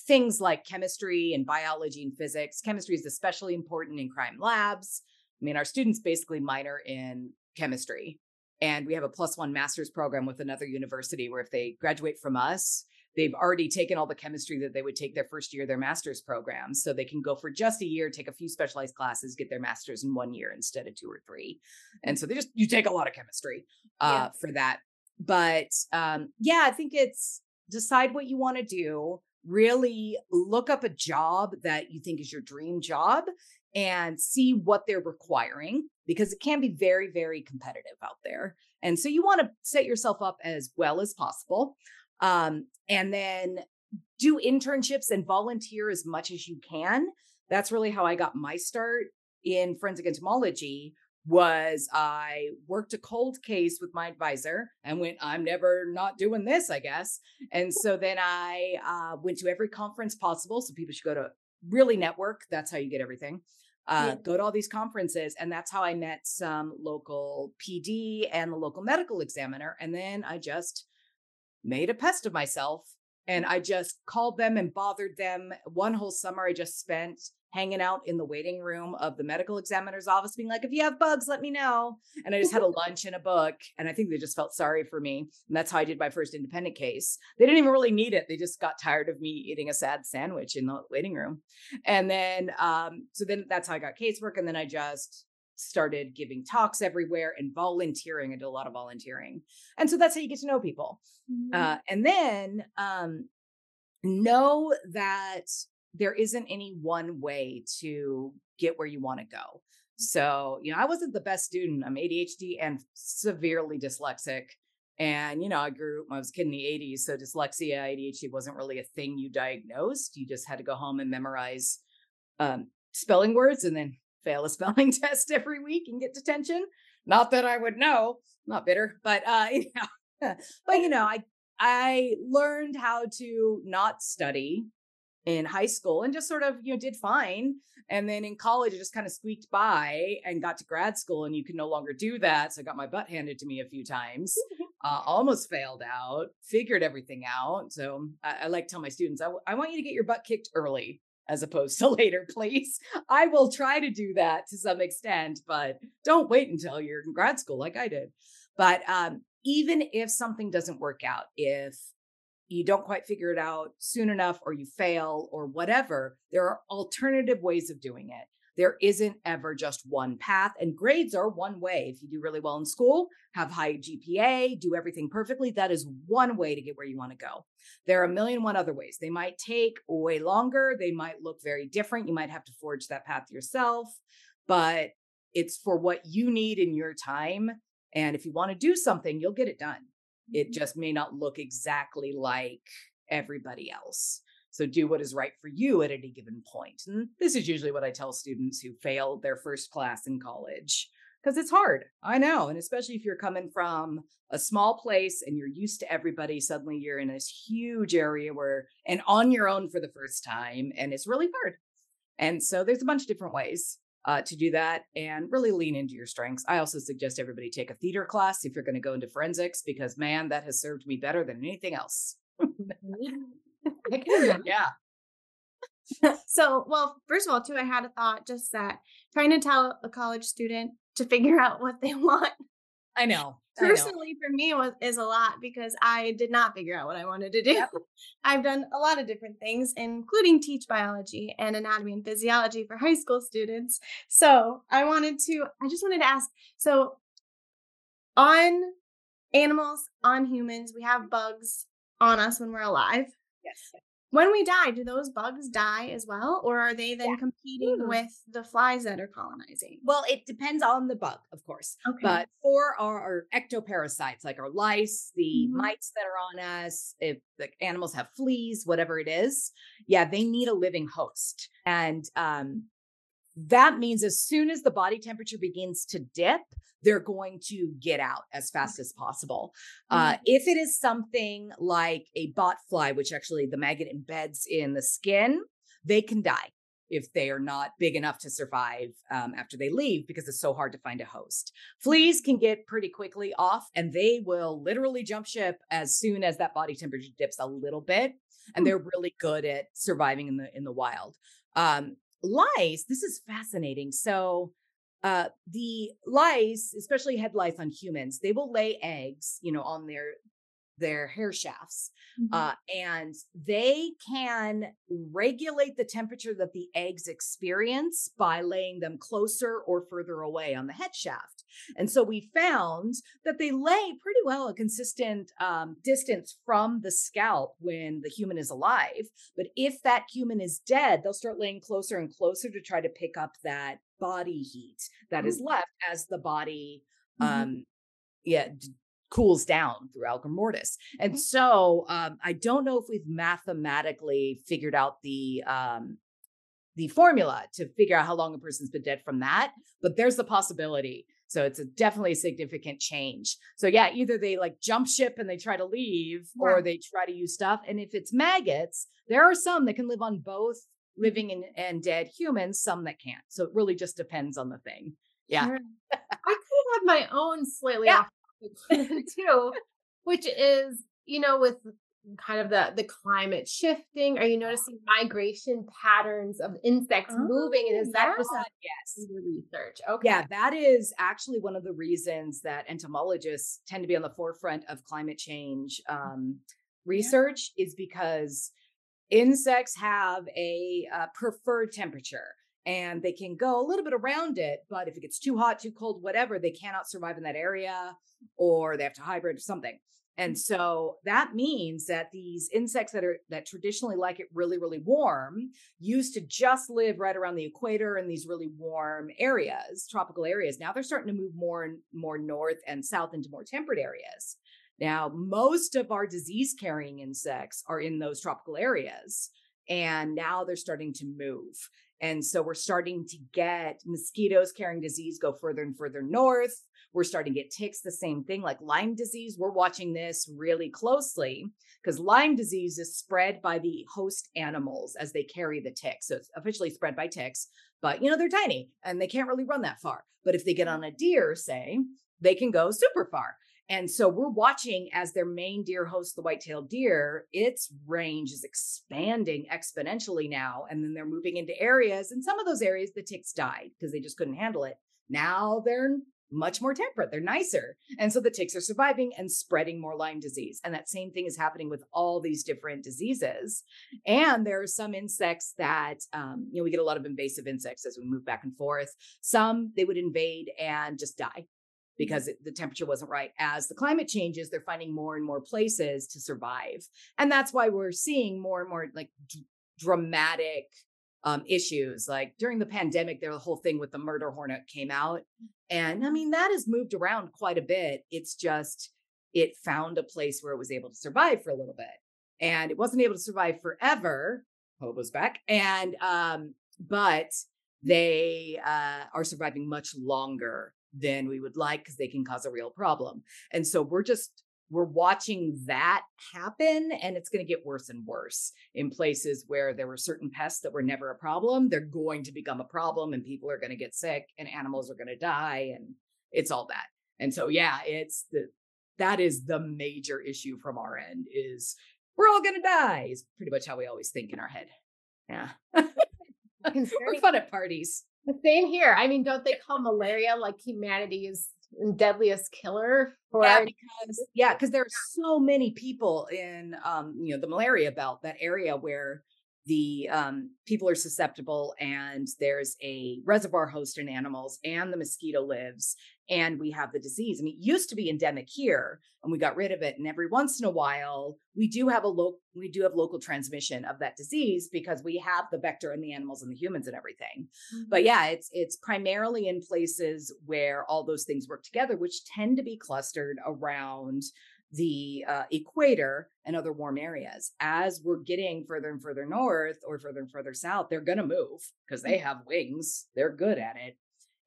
things like chemistry and biology and physics. Chemistry is especially important in crime labs. I mean, our students basically minor in chemistry, and we have a plus one master's program with another university where if they graduate from us, they've already taken all the chemistry that they would take their first year their master's program so they can go for just a year take a few specialized classes get their master's in one year instead of two or three. And so they just you take a lot of chemistry uh, yeah. for that. But um, yeah i think it's decide what you want to do really look up a job that you think is your dream job and see what they're requiring because it can be very very competitive out there. And so you want to set yourself up as well as possible um, and then do internships and volunteer as much as you can. That's really how I got my start in forensic entomology was I worked a cold case with my advisor and went, I'm never not doing this, I guess. And so then I uh, went to every conference possible. So people should go to really network. That's how you get everything. Uh, yeah. Go to all these conferences. And that's how I met some local PD and the local medical examiner. And then I just made a pest of myself. And I just called them and bothered them. One whole summer I just spent hanging out in the waiting room of the medical examiner's office, being like, if you have bugs, let me know. And I just had a lunch and a book. And I think they just felt sorry for me. And that's how I did my first independent case. They didn't even really need it. They just got tired of me eating a sad sandwich in the waiting room. And then, um, so then that's how I got casework. And then I just started giving talks everywhere and volunteering. I did a lot of volunteering. And so that's how you get to know people. Mm-hmm. Uh, and then um, know that there isn't any one way to get where you want to go. So, you know, I wasn't the best student. I'm ADHD and severely dyslexic. And, you know, I grew when I was a kid in the 80s. So dyslexia, ADHD wasn't really a thing you diagnosed. You just had to go home and memorize um, spelling words and then fail a spelling test every week and get detention. Not that I would know, not bitter, but uh, you know, but you know, I I learned how to not study in high school and just sort of you know did fine. And then in college i just kind of squeaked by and got to grad school and you can no longer do that so i got my butt handed to me a few times uh, almost failed out figured everything out. So i, I like tell my students I, I want you to get your butt kicked early as opposed to later, please. I will try to do that to some extent, but don't wait until you're in grad school like I did. But um, even if something doesn't work out, if you don't quite figure it out soon enough or you fail or whatever, there are alternative ways of doing it. There isn't ever just one path, and grades are one way. If you do really well in school, have high GPA, do everything perfectly, that is one way to get where you want to go. There are a million one other ways. They might take way longer, they might look very different. You might have to forge that path yourself, but it's for what you need in your time. And if you want to do something, you'll get it done. It mm-hmm. just may not look exactly like everybody else. So do what is right for you at any given point. And this is usually what I tell students who fail their first class in college because it's hard. I know. And especially if you're coming from a small place and you're used to everybody, suddenly you're in this huge area where and on your own for the first time. And it's really hard. And so there's a bunch of different ways uh, to do that and really lean into your strengths. I also suggest everybody take a theater class if you're going to go into forensics because man, that has served me better than anything else. Yeah. so, well, first of all, too, I had a thought just that trying to tell a college student to figure out what they want. I know. Personally, for me, was is a lot because I did not figure out what I wanted to do. Yep. I've done a lot of different things, including teach biology and anatomy and physiology for high school students. So I wanted to, I just wanted to ask. So on animals, on humans, we have bugs on us when we're alive. Yes when we die, do those bugs die as well? Or are they then yeah. competing mm. with the flies that are colonizing? Well, it depends on the bug, of course. Okay. But for our, our ectoparasites, like our lice, the mm-hmm. mites that are on us, if the animals have fleas, whatever it is, yeah, they need a living host. And um, that means as soon as the body temperature begins to dip, they're going to get out as fast as possible. Uh, mm-hmm. if it is something like a bot fly, which actually the maggot embeds in the skin, they can die if they are not big enough to survive um, after they leave because it's so hard to find a host. Fleas can get pretty quickly off and they will literally jump ship as soon as that body temperature dips a little bit and hmm. they're really good at surviving in the in the wild. Um, lice, this is fascinating. So uh, the lice, especially head lice on humans, they will lay eggs, you know, on their their hair shafts, mm-hmm. uh, and they can regulate the temperature that the eggs experience by laying them closer or further away on the head shaft. And so we found that they lay pretty well a consistent um, distance from the scalp when the human is alive. But if that human is dead, they'll start laying closer and closer to try to pick up that body heat that mm-hmm. is left as the body mm-hmm. um yeah cools down through rigor mortis and mm-hmm. so um i don't know if we've mathematically figured out the um the formula to figure out how long a person's been dead from that but there's the possibility so it's a definitely a significant change so yeah either they like jump ship and they try to leave yeah. or they try to use stuff and if it's maggots there are some that can live on both living and, and dead humans, some that can't. So it really just depends on the thing. Yeah. I could have my own slightly yeah. off too, which is, you know, with kind of the the climate shifting are you noticing migration patterns of insects oh, moving and is that yeah. yes research? Okay. yeah that is actually one of the reasons that entomologists tend to be on the forefront of climate change um, research yeah. is because Insects have a uh, preferred temperature and they can go a little bit around it, but if it gets too hot, too cold, whatever, they cannot survive in that area or they have to hybrid or something. And mm. so that means that these insects that are that traditionally like it really really warm used to just live right around the equator in these really warm areas, tropical areas. Now they're starting to move more and more north and south into more temperate areas. Now, most of our disease carrying insects are in those tropical areas, and now they're starting to move. And so we're starting to get mosquitoes carrying disease go further and further north. We're starting to get ticks, the same thing like Lyme disease. We're watching this really closely because Lyme disease is spread by the host animals as they carry the ticks. So it's officially spread by ticks, but you know, they're tiny and they can't really run that far. But if they get on a deer, say, they can go super far. And so we're watching as their main deer host the white-tailed deer, its range is expanding exponentially now. And then they're moving into areas, and some of those areas the ticks died because they just couldn't handle it. Now they're much more temperate, they're nicer. And so the ticks are surviving and spreading more Lyme disease. And that same thing is happening with all these different diseases. And there are some insects that, um, you know, we get a lot of invasive insects as we move back and forth. Some they would invade and just die because the temperature wasn't right. As the climate changes, they're finding more and more places to survive. And that's why we're seeing more and more like d- dramatic um, issues. Like during the pandemic, there the whole thing with the murder hornet came out. And I mean, that has moved around quite a bit. It's just, it found a place where it was able to survive for a little bit. And it wasn't able to survive forever. Hope was back. And, um, but they uh, are surviving much longer than we would like because they can cause a real problem. And so we're just we're watching that happen and it's going to get worse and worse in places where there were certain pests that were never a problem. They're going to become a problem and people are going to get sick and animals are going to die and it's all that. And so yeah it's the that is the major issue from our end is we're all going to die is pretty much how we always think in our head. Yeah. We're fun at parties same here. I mean don't they call malaria like humanity's deadliest killer for yeah because yeah because there are so many people in um you know the malaria belt that area where the um, people are susceptible and there's a reservoir host in animals and the mosquito lives and we have the disease. I mean, it used to be endemic here and we got rid of it. And every once in a while, we do have a local we do have local transmission of that disease because we have the vector in the animals and the humans and everything. Mm-hmm. But yeah, it's it's primarily in places where all those things work together, which tend to be clustered around the uh, equator and other warm areas. As we're getting further and further north or further and further south, they're going to move because they mm. have wings. They're good at it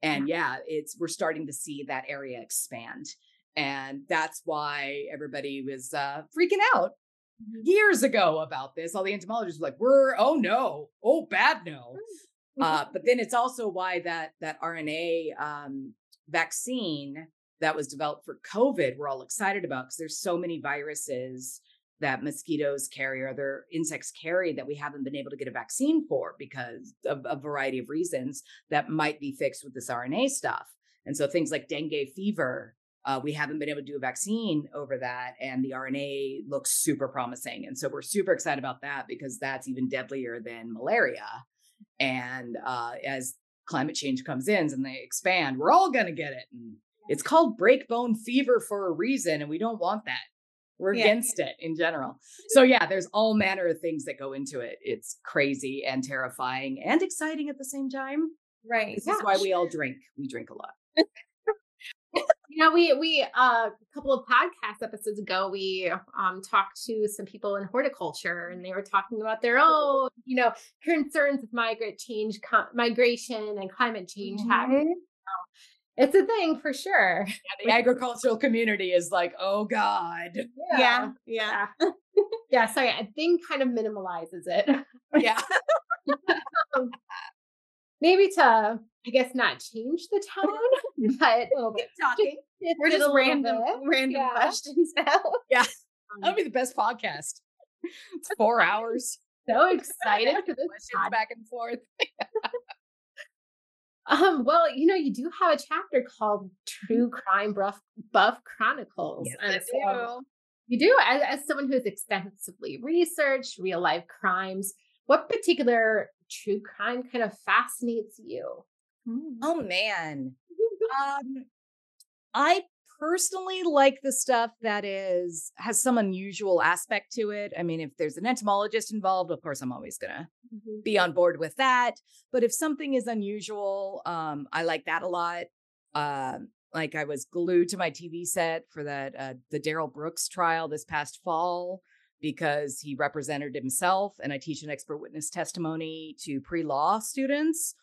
and yeah it's we're starting to see that area expand and that's why everybody was uh, freaking out mm-hmm. years ago about this all the entomologists were like we're oh no oh bad no mm. uh, but then it's also why that that rna um, vaccine that was developed for covid we're all excited about because there's so many viruses that mosquitoes carry or other insects carry that we haven't been able to get a vaccine for because of a variety of reasons that might be fixed with this RNA stuff. And so things like dengue fever, uh, we haven't been able to do a vaccine over that, and the RNA looks super promising. And so we're super excited about that because that's even deadlier than malaria. And uh, as climate change comes in and they expand, we're all going to get it. And it's called breakbone fever for a reason, and we don't want that. We're yeah. against it in general. So yeah, there's all manner of things that go into it. It's crazy and terrifying and exciting at the same time. Right. This yeah. is why we all drink. We drink a lot. you know, we we uh, a couple of podcast episodes ago we um talked to some people in horticulture and they were talking about their own, you know, concerns with migrant change, co- migration and climate change mm-hmm. happening it's a thing for sure. Yeah, the agricultural community is like, oh God. Yeah. Yeah. Yeah. yeah sorry, I think kind of minimalizes it. Yeah. um, maybe to, I guess, not change the tone, but keep talking. We're just random, random yeah. questions now. Yeah. That'll be the best podcast. It's four hours. So excited for this questions back and forth. Um, well, you know, you do have a chapter called True mm-hmm. Crime Buff, Buff Chronicles. Yes, and I do. You do, as, as someone who has extensively researched real life crimes, what particular true crime kind of fascinates you? Oh man. um I personally like the stuff that is has some unusual aspect to it. I mean, if there's an entomologist involved, of course, I'm always gonna mm-hmm. be on board with that. But if something is unusual, um, I like that a lot. Uh, like I was glued to my TV set for that uh, the Darrell Brooks trial this past fall because he represented himself, and I teach an expert witness testimony to pre-law students,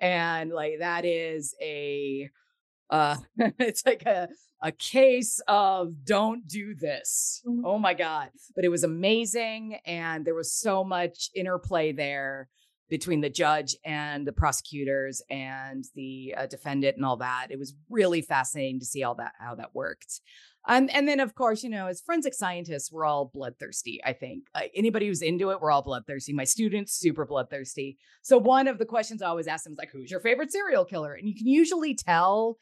and like that is a uh it's like a a case of don't do this. Mm-hmm. Oh my God. But it was amazing. And there was so much interplay there between the judge and the prosecutors and the uh, defendant and all that. It was really fascinating to see all that, how that worked. Um, and then, of course, you know, as forensic scientists, we're all bloodthirsty. I think like anybody who's into it, we're all bloodthirsty. My students, super bloodthirsty. So one of the questions I always ask them is like, "Who's your favorite serial killer?" And you can usually tell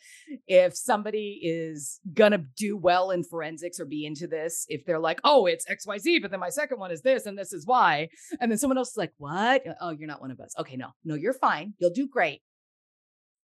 if somebody is gonna do well in forensics or be into this if they're like, "Oh, it's X Y Z," but then my second one is this and this is why. And then someone else is like, "What? Oh, you're not one of us." Okay, no, no, you're fine. You'll do great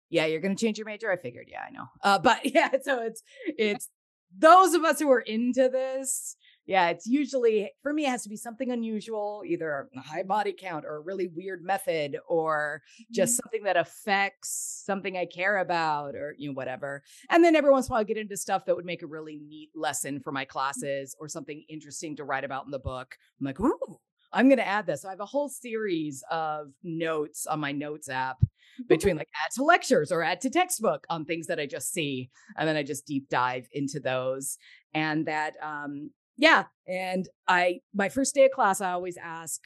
yeah, you're going to change your major. I figured. Yeah, I know. Uh, but yeah, so it's it's those of us who are into this, yeah, it's usually for me, it has to be something unusual, either a high body count or a really weird method, or just mm-hmm. something that affects something I care about, or you know, whatever. And then every once in a while, I get into stuff that would make a really neat lesson for my mm-hmm. classes or something interesting to write about in the book. I'm like, ooh, I'm going to add this. So I have a whole series of notes on my notes app between like add to lectures or add to textbook on things that I just see. And then I just deep dive into those. And that, um, yeah. And I, my first day of class, I always ask,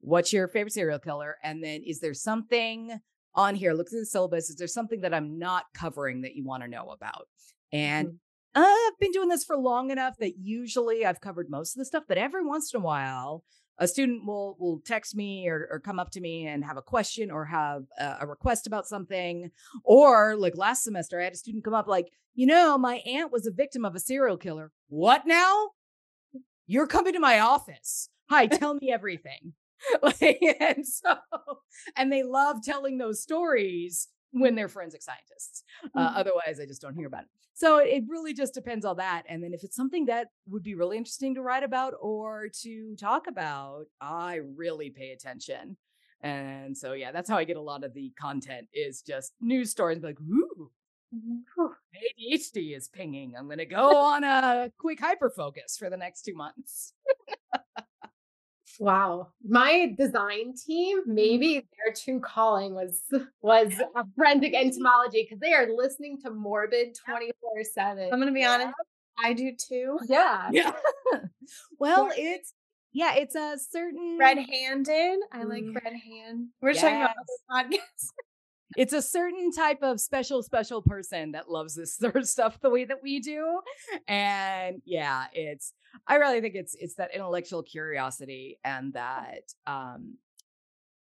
what's your favorite serial killer? And then is there something on here? Look through the syllabus. Is there something that I'm not covering that you want to know about? And mm-hmm. I've been doing this for long enough that usually I've covered most of the stuff, but every once in a while, a student will will text me or, or come up to me and have a question or have a, a, request about something. Or like last semester i had a student come up like you know my aunt was a victim of a serial killer. What now? You're coming to my office. Hi tell me everything. Like, and so and they love telling those stories when they're forensic scientists. Uh, mm-hmm. Otherwise, I just don't hear about it. So it really just depends on that. And then if it's something that would be really interesting to write about or to talk about, I really pay attention. And so yeah, that's how I get a lot of the content is just news stories. Like, ooh, mm-hmm. ADHD is pinging. I'm going to go on a quick hyper focus for the next two months. Wow. My design team, mm-hmm. maybe their true calling was was forensic entomology because they are listening to morbid 24-7. I'm gonna be yeah. honest. I do too. Yeah. Yeah. well, it's yeah, it's a certain red handed. I like mm. red hand. We're yes. talking about other podcasts it's a certain type of special, special person that loves this sort of stuff the way that we do. And yeah, it's I really think it's it's that intellectual curiosity and that um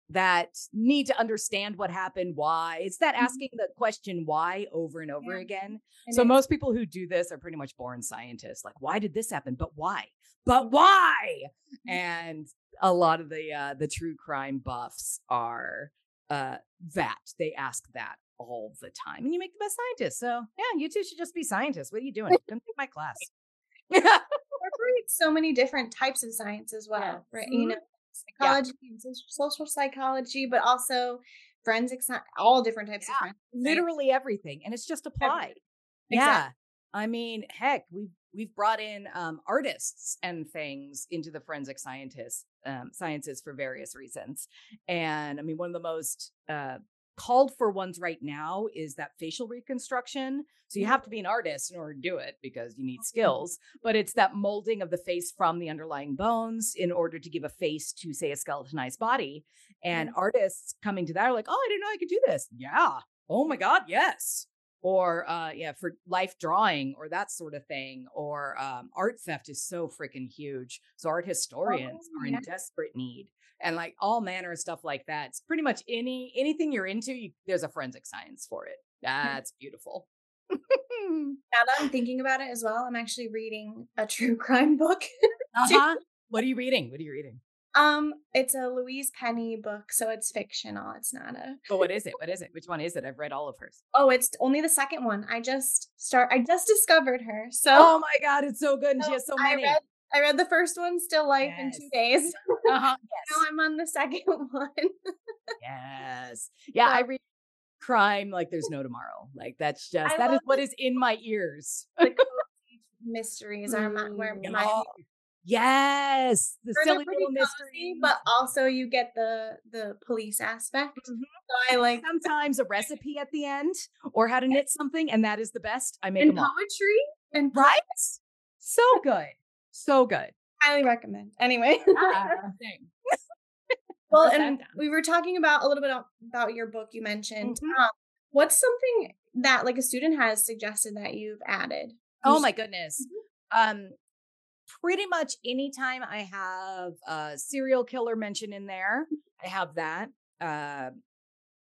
that need to understand what happened, why. It's that mm-hmm. asking the question why over and over yeah. again. And so most people who do this are pretty much born scientists. Like, why did this happen? But why? But why? Mm-hmm. And a lot of the uh the true crime buffs are uh, that. They ask that all the time. And you make the best scientists. So yeah, you two should just be scientists. What are you doing? Come take my class. Incorporate so many different types of science as well, yeah. right? Mm-hmm. You know, psychology, yeah. social psychology, but also forensic science, all different types yeah. of science. Literally everything. And it's just applied. Yeah. I mean, heck, we've we've brought in um, artists and things into the forensic scientists um, sciences for various reasons. And I mean, one of the most uh, called for ones right now is that facial reconstruction. So you have to be an artist in order to do it because you need skills, but it's that molding of the face from the underlying bones in order to give a face to, say, a skeletonized body. And artists coming to that are like, oh, I didn't know I could do this. Yeah. Oh my God, yes or uh yeah for life drawing or that sort of thing or um art theft is so freaking huge. So art historians oh, are in desperate need and like all manner of stuff like that. It's pretty much any anything you're into you, there's a forensic science for it. That's beautiful. Now that i'm thinking about it as well i'm actually reading a true crime book uh-huh. what are you reading? What are you reading um, it's a Louise Penny book, so it's fictional. It's not a. But what is it? What is it? Which one is it? I've read all of hers. Oh, it's only the second one. I just start. I just discovered her. So. Oh my god, it's so good, and so she has so many. I read, I read the first one, Still Life, yes. in two days. Uh-huh. Yes. now I'm on the second one. yes. Yeah, I read crime like there's no tomorrow. Like that's just I that is what is in my ears. Mysteries are my, where my oh. Yes, the silly little mystery, but also you get the the police aspect. Mm-hmm. So I like sometimes a recipe at the end or how to knit something, and that is the best. I make and poetry and right, so good, so good. Highly recommend. Anyway, well, and we were talking about a little bit about your book. You mentioned mm-hmm. um, what's something that like a student has suggested that you've added. Oh my goodness. Mm-hmm. Um, pretty much anytime I have a serial killer mention in there, I have that. Uh,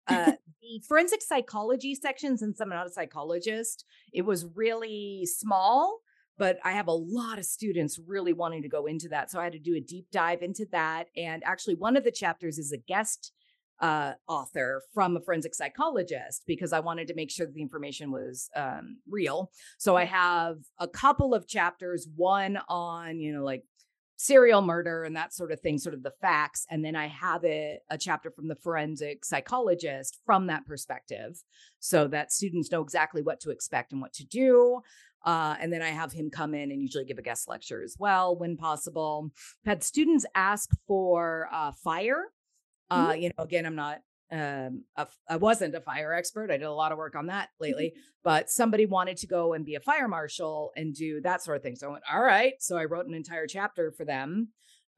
uh, the forensic psychology sections, since I'm not a psychologist, it was really small, but I have a lot of students really wanting to go into that. So I had to do a deep dive into that. And actually, one of the chapters is a guest uh, author from a forensic psychologist because I wanted to make sure that the information was um, real. So I have a couple of chapters, one on, you know, like serial murder and that sort of thing, sort of the facts. And then I have it a chapter from the forensic psychologist from that perspective so that students know exactly what to expect and what to do. Uh, and then I have him come in and usually give a guest lecture as well when possible. Had students ask for uh, fire uh, mm-hmm. you know, again, I'm not um, a, I wasn't a fire expert. I did a lot of work on that lately, but somebody wanted to go and be a fire marshal and do that sort of thing. So I went, all right. So I wrote an entire chapter for them.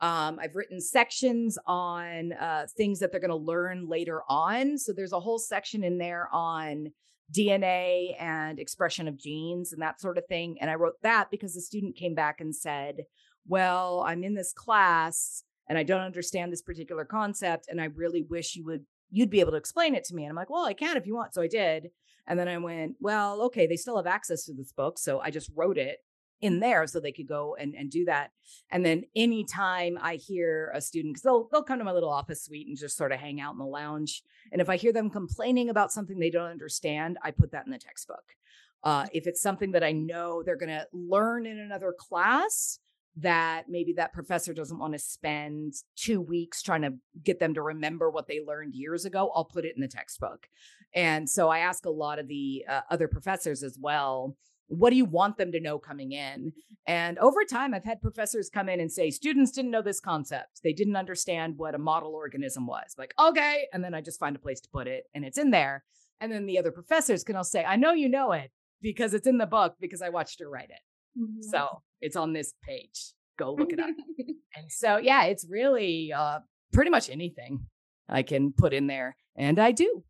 Um, I've written sections on uh, things that they're going to learn later on. So there's a whole section in there on DNA and expression of genes and that sort of thing. And I wrote that because the student came back and said, Well, I'm in this class and I don't understand this particular concept. And I really wish you would you'd be able to explain it to me. And I'm like, well, I can if you want. So I did. And then I went, well, okay, they still have access to this book. So I just wrote it in there so they could go and, and do that. And then anytime I hear a student, because they'll they'll come to my little office suite and just sort of hang out in the lounge. And if I hear them complaining about something they don't understand, I put that in the textbook. Uh, if it's something that I know they're going to learn in another class, that maybe that professor doesn't want to spend two weeks trying to get them to remember what they learned years ago, I'll put it in the textbook. And so I ask a lot of the uh, other professors as well what do you want them to know coming in? And over time, I've had professors come in and say, students didn't know this concept. They didn't understand what a model organism was. Like, okay. And then I just find a place to put it and it's in there. And then the other professors can all say, I know you know it because it's in the book because I watched her write it. Mm-hmm. So it's on this page. Go look it up. and so, yeah, it's really uh, pretty much anything I can put in there. And I do.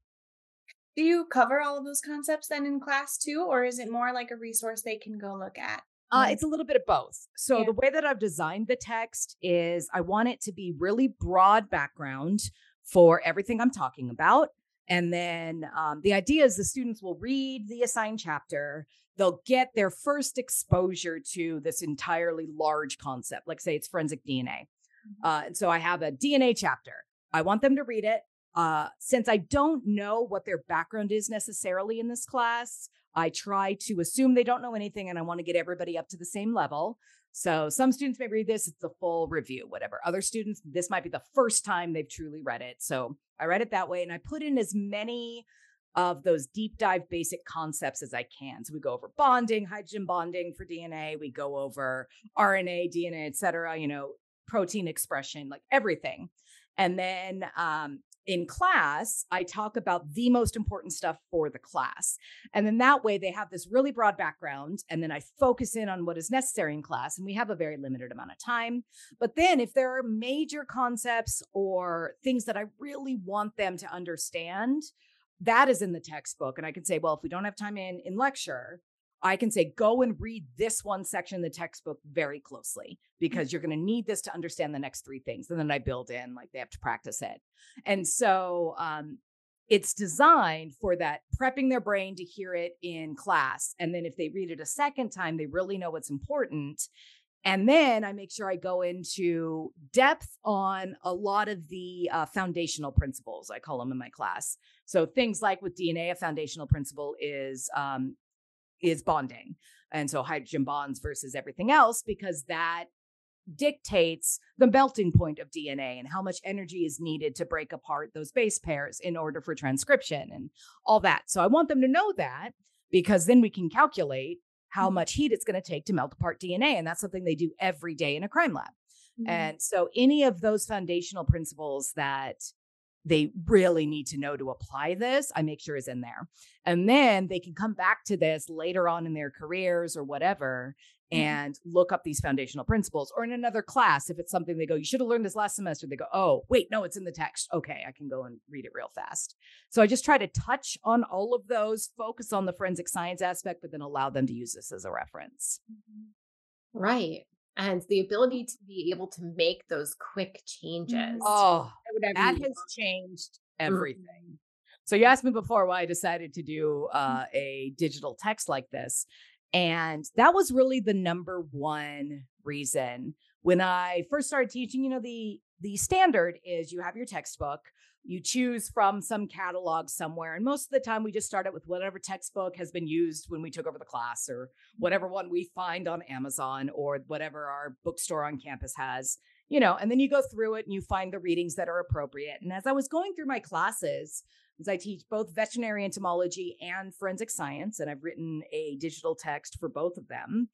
Do you cover all of those concepts then in class too? Or is it more like a resource they can go look at? Uh, it's a little bit of both. So, yeah. the way that I've designed the text is I want it to be really broad background for everything I'm talking about. And then um, the idea is the students will read the assigned chapter, they'll get their first exposure to this entirely large concept, like say it's forensic DNA. Mm-hmm. Uh, and so I have a DNA chapter. I want them to read it. Uh, since I don't know what their background is necessarily in this class, I try to assume they don't know anything and I want to get everybody up to the same level. So some students may read this, it's a full review, whatever. Other students, this might be the first time they've truly read it. So I read it that way and I put in as many of those deep dive basic concepts as I can. So we go over bonding, hydrogen bonding for DNA, we go over RNA, DNA, et cetera, you know, protein expression, like everything. And then um, in class, I talk about the most important stuff for the class. And then that way they have this really broad background. And then I focus in on what is necessary in class. And we have a very limited amount of time. But then if there are major concepts or things that I really want them to understand, that is in the textbook. And I can say, well, if we don't have time in in lecture, I can say, go and read this one section in the textbook very closely mm. because you're going to need this to understand the next three things. And then I build in like they have to practice it. And so um, it's designed for that prepping their brain to hear it in class. And then if they read it a second time, they really know what's important. And then I make sure I go into depth on a lot of the uh, foundational principles, I call them in my class. So things like with DNA, a foundational principle is um, is bonding. And so hydrogen bonds versus everything else, because that dictates the melting point of DNA and how much energy is needed to break apart those base pairs in order for transcription and all that. So I want them to know that because then we can calculate how mm-hmm. much heat it's going to take to melt apart DNA. And that's something they do every day in a crime lab. Mm-hmm. And so any of those foundational principles that they really need to know to apply this, I make sure is in there. And then they can come back to this later on in their careers or whatever mm-hmm. and look up these foundational principles or in another class if it's something they go you should have learned this last semester they go oh wait no it's in the text okay i can go and read it real fast so i just try to touch on all of those focus on the forensic science aspect but then allow them to use this as a reference mm-hmm. right and the ability to be able to make those quick changes. Oh, that has changed everything. Mm-hmm. So you asked me before why I decided to do uh, mm-hmm. a digital text like this, and that was really the number one reason when I first started teaching. You know, the the standard is you have your textbook, you choose from some catalog somewhere. And most of the time, we just start it with whatever textbook has been used when we took over the class or whatever one we find on Amazon or whatever our bookstore on campus has, you know, and then you go through it and you find the readings that are appropriate. And as I was going through my classes, as I teach both veterinary entomology and forensic science, and I've written a digital text for both of them.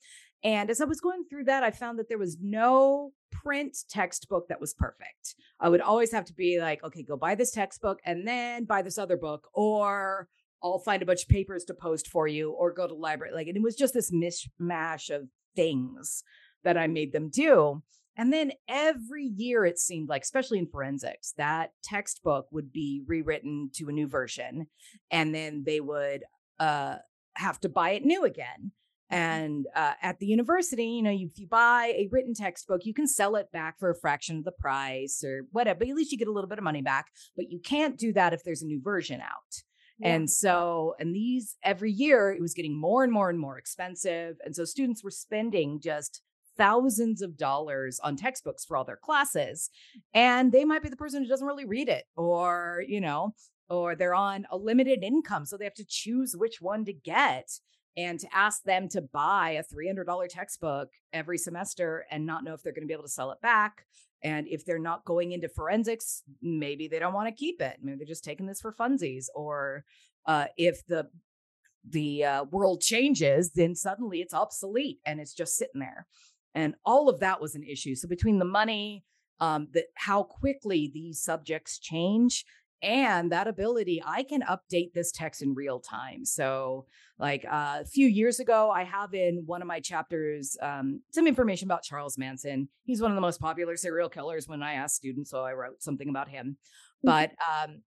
And as I was going through that, I found that there was no print textbook that was perfect. I would always have to be like, okay, go buy this textbook and then buy this other book, or I'll find a bunch of papers to post for you, or go to library. Like, and it was just this mishmash of things that I made them do. And then every year it seemed like, especially in forensics, that textbook would be rewritten to a new version, and then they would uh, have to buy it new again. Mm-hmm. And uh, at the university, you know, if you buy a written textbook, you can sell it back for a fraction of the price or whatever, but at least you get a little bit of money back. But you can't do that if there's a new version out. Yeah. And so, and these every year it was getting more and more and more expensive. And so students were spending just thousands of dollars on textbooks for all their classes. And they might be the person who doesn't really read it or, you know, or they're on a limited income. So they have to choose which one to get and to ask them to buy a $300 textbook every semester and not know if they're going to be able to sell it back. And if they're not going into forensics, maybe they don't want to keep it. Maybe they're just taking this for funsies. Or uh, if the the uh, world changes, then suddenly it's obsolete and it's just sitting there. And all of that was an issue. So between the money, um, that how quickly these subjects change, and that ability i can update this text in real time. So like uh, a few years ago i have in one of my chapters um, some information about charles manson. He's one of the most popular serial killers when i asked students so i wrote something about him. Mm-hmm. but um,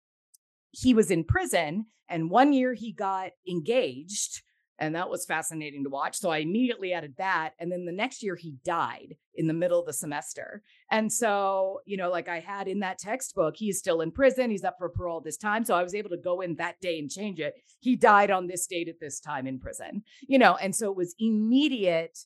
he was in prison and one year he got engaged and that was fascinating to watch. So I immediately added that. And then the next year he died in the middle of the semester. And so, you know, like I had in that textbook, he's still in prison. He's up for parole this time. So I was able to go in that day and change it. He died on this date at this time in prison, you know, and so it was immediate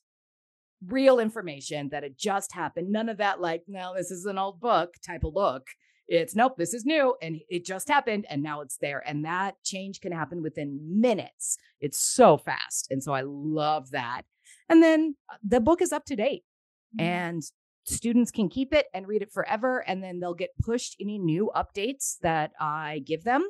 real information that had just happened. None of that, like, no, this is an old book type of look. It's nope, this is new and it just happened and now it's there. And that change can happen within minutes. It's so fast. And so I love that. And then uh, the book is up to date mm-hmm. and students can keep it and read it forever. And then they'll get pushed any new updates that I give them.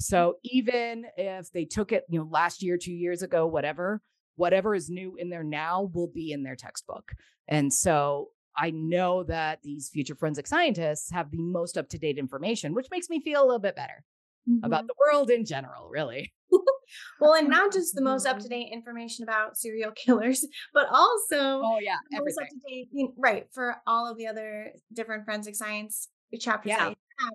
So even if they took it, you know, last year, two years ago, whatever, whatever is new in there now will be in their textbook. And so I know that these future forensic scientists have the most up to date information, which makes me feel a little bit better mm-hmm. about the world in general, really. well, and not just the most up to date information about serial killers, but also oh yeah, everything. Date, right for all of the other different forensic science chapters yeah.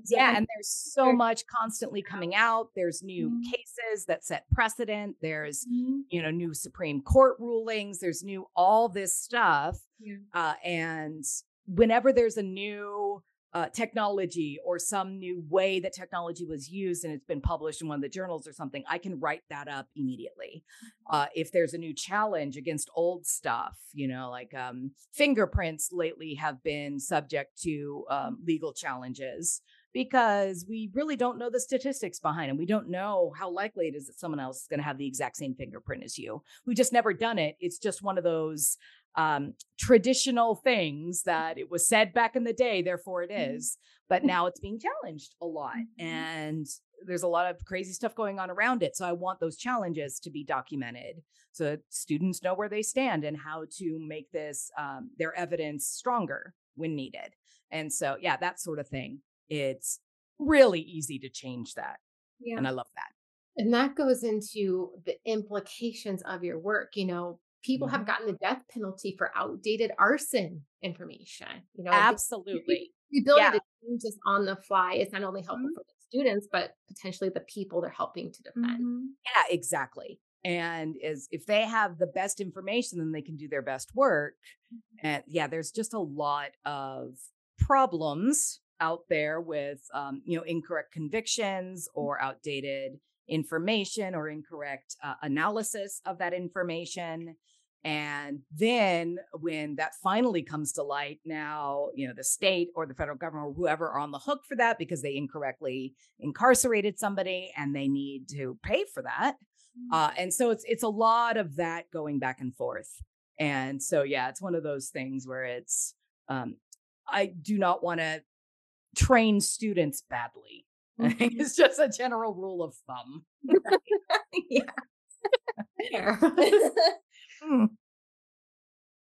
Yeah, and there's so much constantly coming out. There's new mm-hmm. cases that set precedent. There's, mm-hmm. you know, new Supreme Court rulings. There's new all this stuff. Yeah. Uh, and whenever there's a new uh, technology or some new way that technology was used and it's been published in one of the journals or something, I can write that up immediately. Mm-hmm. Uh, if there's a new challenge against old stuff, you know, like um, fingerprints lately have been subject to um, legal challenges because we really don't know the statistics behind them. We don't know how likely it is that someone else is going to have the exact same fingerprint as you. We've just never done it. It's just one of those um, traditional things that it was said back in the day, therefore it mm-hmm. But now it's being challenged a lot. Mm-hmm. And there's a lot of crazy stuff going on around it. So I want those challenges to be documented so that students know where they stand and how to make this um, their evidence stronger when needed. And so, yeah, that sort of thing. It's really easy to change that. Yeah. And I love that. And that goes into the implications of your work. You know, people have mm-hmm. gotten the death penalty for outdated arson information. You know, absolutely. The, ability yeah. to change this on the fly is not only helpful mm-hmm. for the students, but potentially the people they're helping to defend. Mm-hmm. Yeah, exactly. And is if they have the best information, then they can do their best work. Mm-hmm. And yeah, there's just a lot of problems out there with um, you know incorrect convictions mm. or outdated information or incorrect uh, analysis of that information and then when that finally comes to light, now, you know, the state or the federal government or whoever are on the hook for that because they incorrectly incarcerated somebody and they need to pay for that. Mm. Uh, and so it's it's a lot of that going back and forth. And so yeah, it's one of those things where it's um, I do not want to train students badly. Mm-hmm. it's just a general rule of thumb. yeah. mm.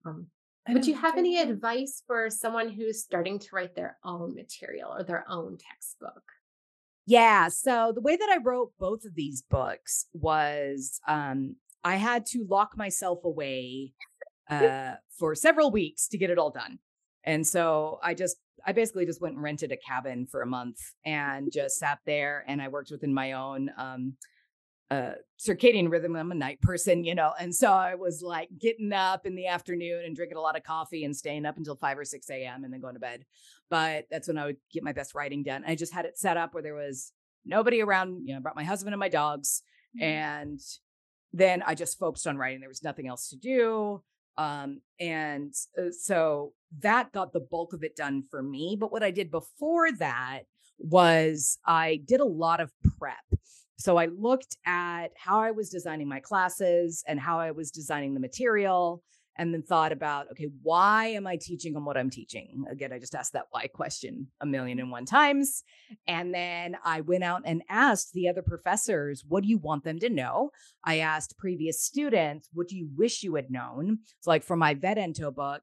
um, Would you have any advice for someone who's starting to write their own material or their own textbook? Yeah. So the way that I wrote both of these books was um, I had to lock myself away uh, for several weeks to get it all done. And so I just, I basically just went and rented a cabin for a month and just sat there and I worked within my own um, uh, circadian rhythm. I'm a night person, you know, and so I was like getting up in the afternoon and drinking a lot of coffee and staying up until five or six a.m. and then going to bed. But that's when I would get my best writing done. I just had it set up where there was nobody around. You know, I brought my husband and my dogs, mm-hmm. and then I just focused on writing. There was nothing else to do. Um, and uh, so that got the bulk of it done for me. But what I did before that was I did a lot of prep. So I looked at how I was designing my classes and how I was designing the material and then thought about okay why am i teaching them what i'm teaching again i just asked that why question a million and one times and then i went out and asked the other professors what do you want them to know i asked previous students what do you wish you had known so like for my vet ento book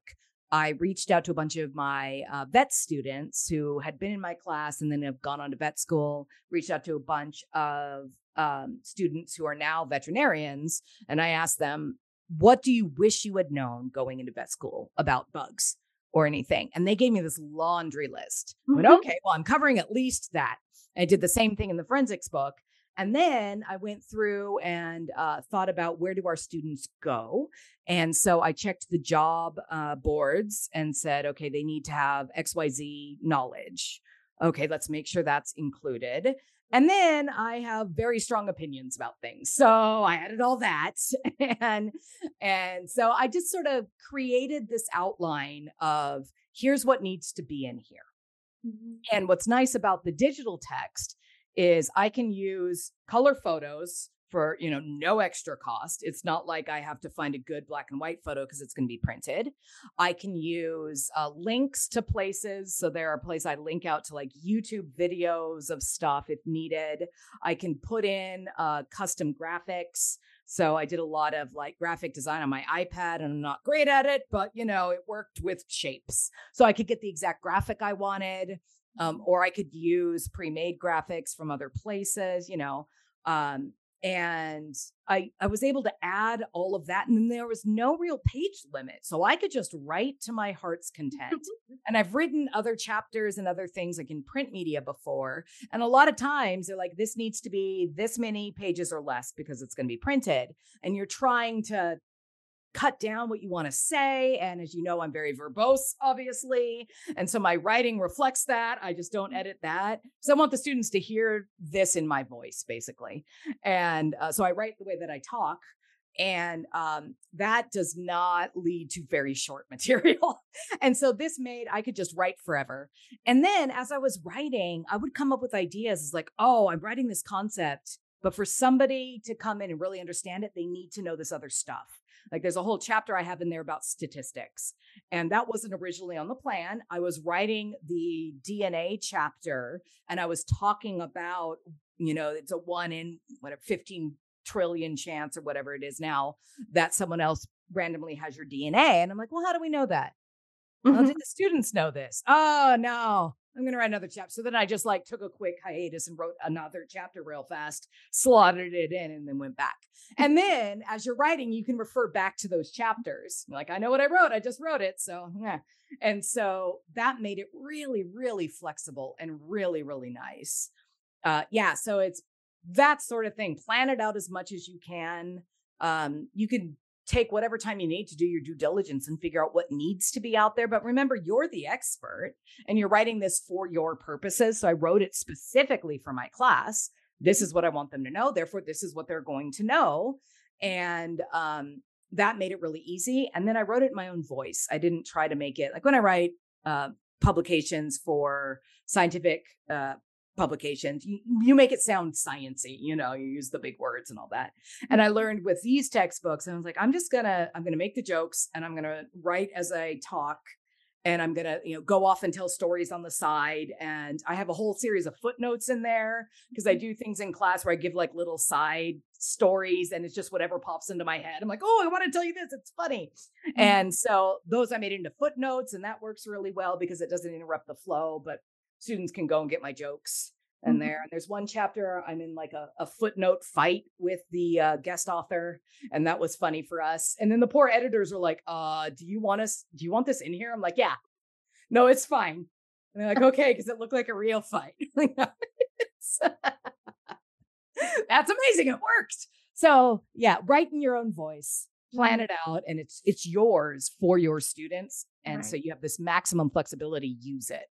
I reached out to a bunch of my uh, vet students who had been in my class and then have gone on to vet school, reached out to a bunch of um, students who are now veterinarians. And I asked them, what do you wish you had known going into vet school about bugs or anything? And they gave me this laundry list. Mm-hmm. I went, okay, well, I'm covering at least that. I did the same thing in the forensics book. And then I went through and uh, thought about where do our students go. And so I checked the job uh, boards and said, okay, they need to have XYZ knowledge. Okay, let's make sure that's included. And then I have very strong opinions about things. So I added all that. And and so I just sort of created this outline of here's what needs to be in here. Mm-hmm. And what's nice about the digital text is I can use color photos for you know no extra cost. It's not like i have to find a good black and white photo because it's going to be printed. I can use uh, links to places. So there are places i link out to like youtube videos of stuff if needed. I can put in uh, custom graphics. So i did a lot of like graphic design on my ipad and i'm not great at it but you know it worked with shapes. So i could get the exact graphic i wanted um, or I could use pre-made graphics from other places, you know. Um, and I I was able to add all of that, and then there was no real page limit, so I could just write to my heart's content. and I've written other chapters and other things like in print media before, and a lot of times they're like, "This needs to be this many pages or less because it's going to be printed," and you're trying to cut down what you want to say. And as you know, I'm very verbose, obviously. And so my writing reflects that. I just don't edit that. So I want the students to hear this in my voice, basically. And uh, so I write the way that I talk. And um, that does not lead to very short material. and so this made, I could just write forever. And then as I was writing, I would come up with ideas. It's like, oh, I'm writing this concept. But for somebody to come in and really understand it, they need to know this other stuff. Like there's a whole chapter I have in there about statistics. And that wasn't originally on the plan. I was writing the DNA chapter and I was talking about, you know, it's a one in whatever 15 trillion chance or whatever it is now that someone else randomly has your DNA. And I'm like, well, how do we know that? Mm-hmm. Well, did the students know this? Oh, no. I'm going to write another chapter. So then I just like took a quick hiatus and wrote another chapter real fast, slotted it in, and then went back. And then as you're writing, you can refer back to those chapters. Like, I know what I wrote. I just wrote it. So, yeah. And so that made it really, really flexible and really, really nice. Uh, yeah. So it's that sort of thing. Plan it out as much as you can. Um, you can take whatever time you need to do your due diligence and figure out what needs to be out there. But remember, you're the expert and you're writing this for your purposes. So I wrote it specifically for my class. This is what I want them to know. Therefore, this is what they're going to know. And um, that made it really easy. And then I wrote it in my own voice. I didn't try to make it like when I write uh, publications for scientific uh, publications you, you make it sound sciency you know you use the big words and all that and i learned with these textbooks and i was like i'm just gonna i'm gonna make the jokes and i'm gonna write as i talk and I'm gonna, you know, go off and tell stories on the side. And I have a whole series of footnotes in there because I do things in class where I give like little side stories and it's just whatever pops into my head. I'm like, oh, I want to tell you this. It's funny. Mm-hmm. And so those I made into footnotes, and that works really well because it doesn't interrupt the flow, but students can go and get my jokes and mm-hmm. there. And there's one chapter I'm in like a, a footnote fight with the uh, guest author, and that was funny for us. And then the poor editors are like, "Uh, do you want us? Do you want this in here?" I'm like, "Yeah, no, it's fine." And they're like, "Okay," because it looked like a real fight. That's amazing. It worked. So yeah, write in your own voice, plan mm-hmm. it out, and it's it's yours for your students. And right. so you have this maximum flexibility. Use it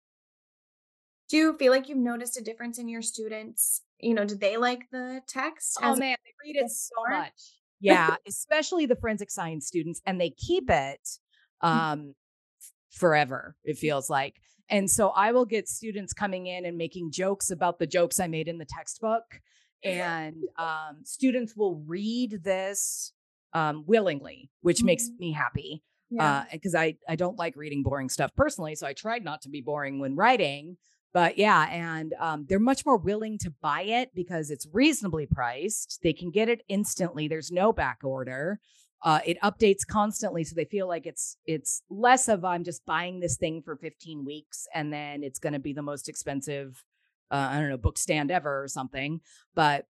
do you feel like you've noticed a difference in your students? You know, did they like the text? Oh man, they read it so much. Yeah, especially the forensic science students, and they keep it mm. um, forever. It feels like. And so I will get students coming in and making jokes about the jokes I made in the textbook. And um, students will read this um, willingly, which mm-hmm. makes me happy because yeah. uh, I, I don't like reading boring stuff personally. So I tried not to be boring when writing. But yeah, and um, they're much more willing to buy it because it's reasonably priced. They can get it instantly. There's no back order. Uh, it updates constantly, so they feel like it's it's less of I'm just buying this thing for 15 weeks and then it's going to be the most expensive, uh, I don't know, book stand ever or something. But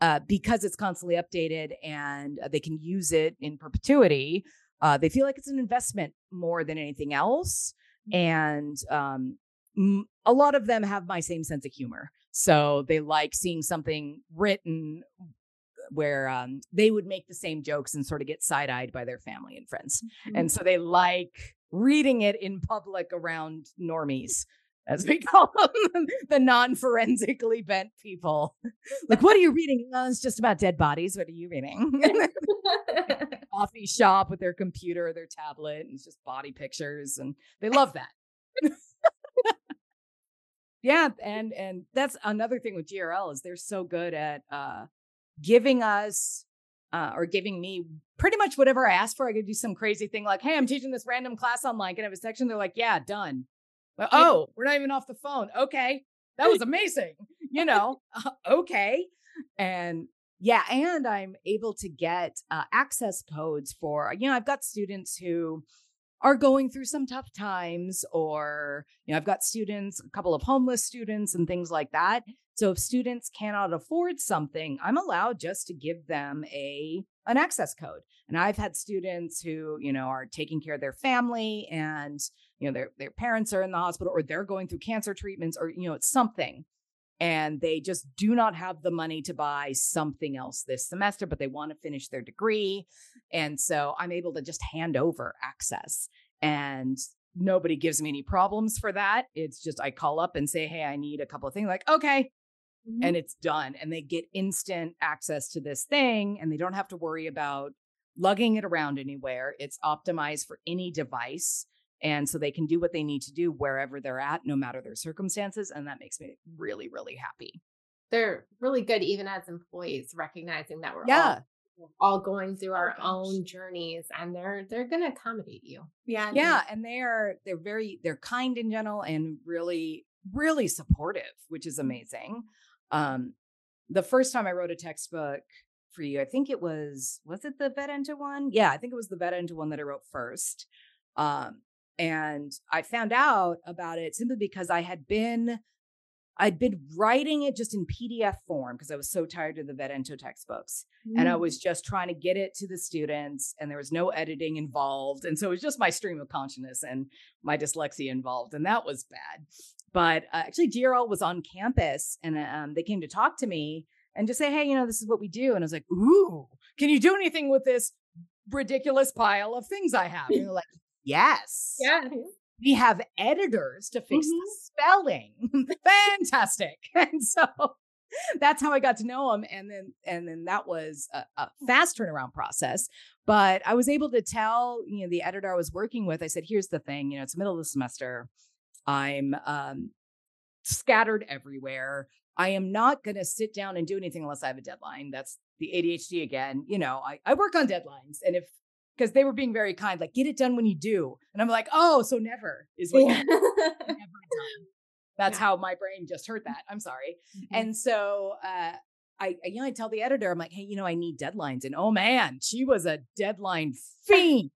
uh, because it's constantly updated and they can use it in perpetuity, uh, they feel like it's an investment more than anything else. Mm. And um, a lot of them have my same sense of humor. So they like seeing something written where um, they would make the same jokes and sort of get side eyed by their family and friends. Mm-hmm. And so they like reading it in public around normies, as we call them, the non forensically bent people. like, what are you reading? Oh, it's just about dead bodies. What are you reading? Coffee shop with their computer, their tablet, and it's just body pictures. And they love that yeah and and that's another thing with grl is they're so good at uh giving us uh, or giving me pretty much whatever I asked for. I could do some crazy thing like, "Hey, I'm teaching this random class online. Can I have a section?" They're like, "Yeah, done." But, oh, we're not even off the phone. Okay, that was amazing. you know, uh, okay, and yeah, and I'm able to get uh, access codes for. You know, I've got students who are going through some tough times or you know i've got students a couple of homeless students and things like that. So if students cannot afford something i'm allowed just to give them a an access code. And i've had students who you know are taking care of their family and you know their their parents are in the hospital or they're going through cancer treatments or you know it's something and they just do not have the money to buy something else this semester, but they want to finish their degree. And so I'm able to just hand over access and nobody gives me any problems for that. It's just I call up and say, Hey, I need a couple of things, like, okay. Mm-hmm. And it's done. And they get instant access to this thing and they don't have to worry about lugging it around anywhere. It's optimized for any device. And so they can do what they need to do wherever they're at, no matter their circumstances. And that makes me really, really happy. They're really good, even as employees, recognizing that we're yeah. all, all going through our oh, own journeys and they're they're gonna accommodate you. Yeah. Yeah. And they are they're very they're kind in general and really, really supportive, which is amazing. Um, the first time I wrote a textbook for you, I think it was was it the vet ento one? Yeah, I think it was the vet ento one that I wrote first. Um, and I found out about it simply because I had been I'd been writing it just in PDF form because I was so tired of the vet ento textbooks. Mm. And I mm. was just trying to get it to the students, and there was no editing involved. And so it was just my stream of consciousness and my dyslexia involved. And that was bad. But uh, actually, GRL was on campus and um, they came to talk to me and just say, hey, you know, this is what we do. And I was like, ooh, can you do anything with this ridiculous pile of things I have? And they're like, Yes. Yeah. We have editors to fix mm-hmm. the spelling. Fantastic. And so that's how I got to know him. And then and then that was a, a, fast turnaround process. But I was able to tell, you know, the editor I was working with, I said, here's the thing, you know, it's the middle of the semester. I'm um scattered everywhere. I am not going to sit down and do anything unless I have a deadline. That's the ADHD again. You know, I, I work on deadlines. And if because they were being very kind, like, get it done when you do. And I'm like, oh, so never is what Yeah. That's Yeah. how my brain just heard that. I'm sorry. Mm-hmm. And so uh I, I, you know, I tell the editor, I'm like, hey, you know, I need deadlines. And oh man, she was a deadline fiend.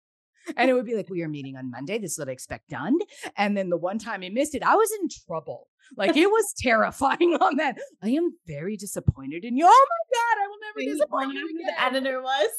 And it would be like, we are meeting on Monday. This is what I expect done. And then the one time I missed it, I was in trouble. Like it was terrifying on that. I am very disappointed in you. Oh my God, I will never disappoint you who again. the editor was.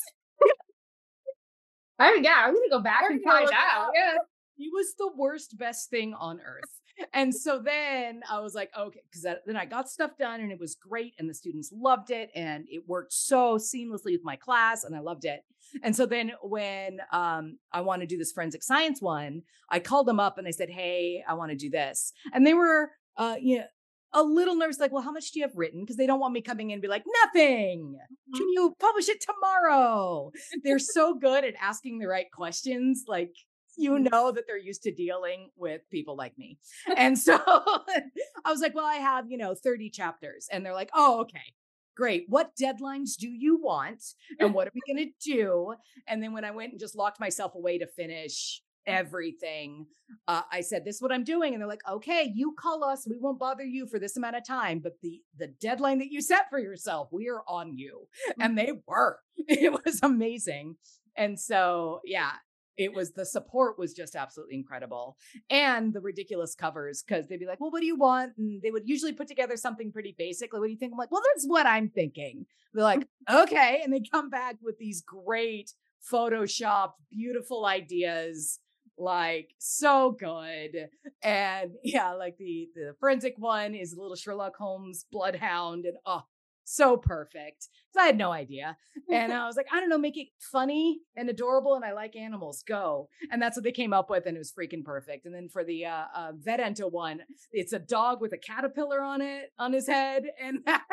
Oh yeah, I'm gonna go back I'm and find out. Yeah. He was the worst, best thing on earth. And so then I was like, okay, because then I got stuff done and it was great. And the students loved it. And it worked so seamlessly with my class and I loved it. And so then when um, I want to do this forensic science one, I called them up and I said, hey, I want to do this. And they were, uh, you know, a little nervous, like, well, how much do you have written? Because they don't want me coming in and be like, nothing. Can mm-hmm. you publish it tomorrow? They're so good at asking the right questions. Like, you mm-hmm. know that they're used to dealing with people like me. And so I was like, well, I have, you know, 30 chapters. And they're like, oh, okay, great. What deadlines do you want? And what are we going to do? And then when I went and just locked myself away to finish everything, uh, I said, this is what I'm doing. And they're like, okay, you call us. We won't bother you for this amount of time. But the, the deadline that you set for yourself, we are on you. And they were. It was amazing. And so, yeah, it was the support was just absolutely incredible and the ridiculous covers because they'd be like well what do you want and they would usually put together something pretty basic like what do you think i'm like well that's what i'm thinking they're like okay and they come back with these great photoshopped beautiful ideas like so good and yeah like the the forensic one is a little sherlock holmes bloodhound and oh so perfect so i had no idea and I was like, I don't know, make it funny and adorable, and I like animals. Go, and that's what they came up with, and it was freaking perfect. And then for the uh, uh, vet ento one, it's a dog with a caterpillar on it on his head, and that